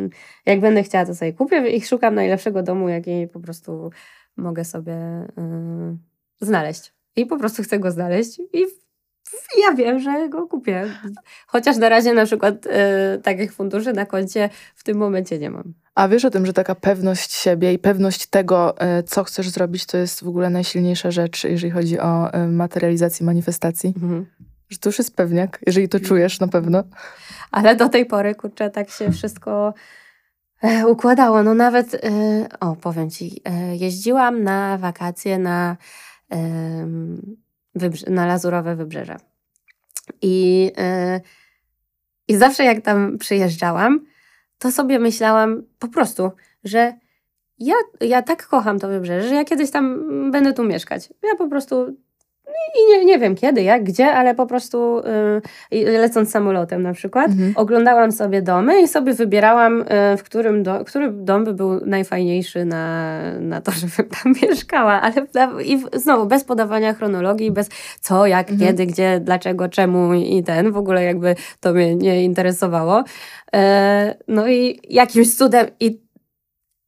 jak będę chciała, to sobie kupię i szukam najlepszego domu, jaki po prostu mogę sobie yy, znaleźć. I po prostu chcę go znaleźć i ja wiem, że go kupię. Chociaż na razie na przykład yy, takich funduszy na koncie w tym momencie nie mam. A wiesz o tym, że taka pewność siebie i pewność tego, yy, co chcesz zrobić, to jest w ogóle najsilniejsza rzecz, jeżeli chodzi o materializację manifestacji? Mhm. Że to już jest pewniak, jeżeli to czujesz na pewno. Ale do tej pory, kurczę, tak się wszystko e, układało. No nawet, e, o powiem Ci, e, jeździłam na wakacje na, na Lazurowe Wybrzeże. I, I zawsze jak tam przyjeżdżałam, to sobie myślałam po prostu, że ja, ja tak kocham to wybrzeże, że ja kiedyś tam będę tu mieszkać. Ja po prostu i nie, nie wiem kiedy, jak, gdzie, ale po prostu yy, lecąc samolotem na przykład, mhm. oglądałam sobie domy i sobie wybierałam, yy, w którym do, który dom by był najfajniejszy na, na to, żebym tam mieszkała. Ale i znowu bez podawania chronologii, bez co, jak, mhm. kiedy, gdzie, dlaczego, czemu i ten. W ogóle jakby to mnie nie interesowało. Yy, no i jakimś cudem i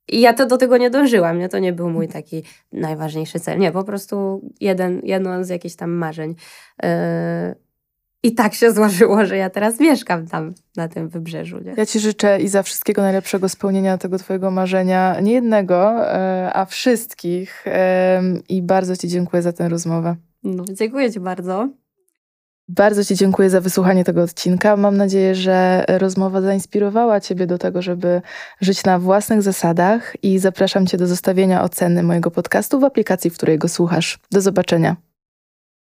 i ja to do tego nie dążyłam, nie? To nie był mój taki najważniejszy cel. Nie, po prostu jeden, jedno z jakichś tam marzeń. Yy, I tak się złożyło, że ja teraz mieszkam tam, na tym wybrzeżu. Nie? Ja Ci życzę i za wszystkiego najlepszego spełnienia tego Twojego marzenia. Nie jednego, yy, a wszystkich. I bardzo Ci dziękuję za tę rozmowę. No, dziękuję Ci bardzo. Bardzo Ci dziękuję za wysłuchanie tego odcinka. Mam nadzieję, że rozmowa zainspirowała Ciebie do tego, żeby żyć na własnych zasadach i zapraszam Cię do zostawienia oceny mojego podcastu w aplikacji, w której go słuchasz. Do zobaczenia.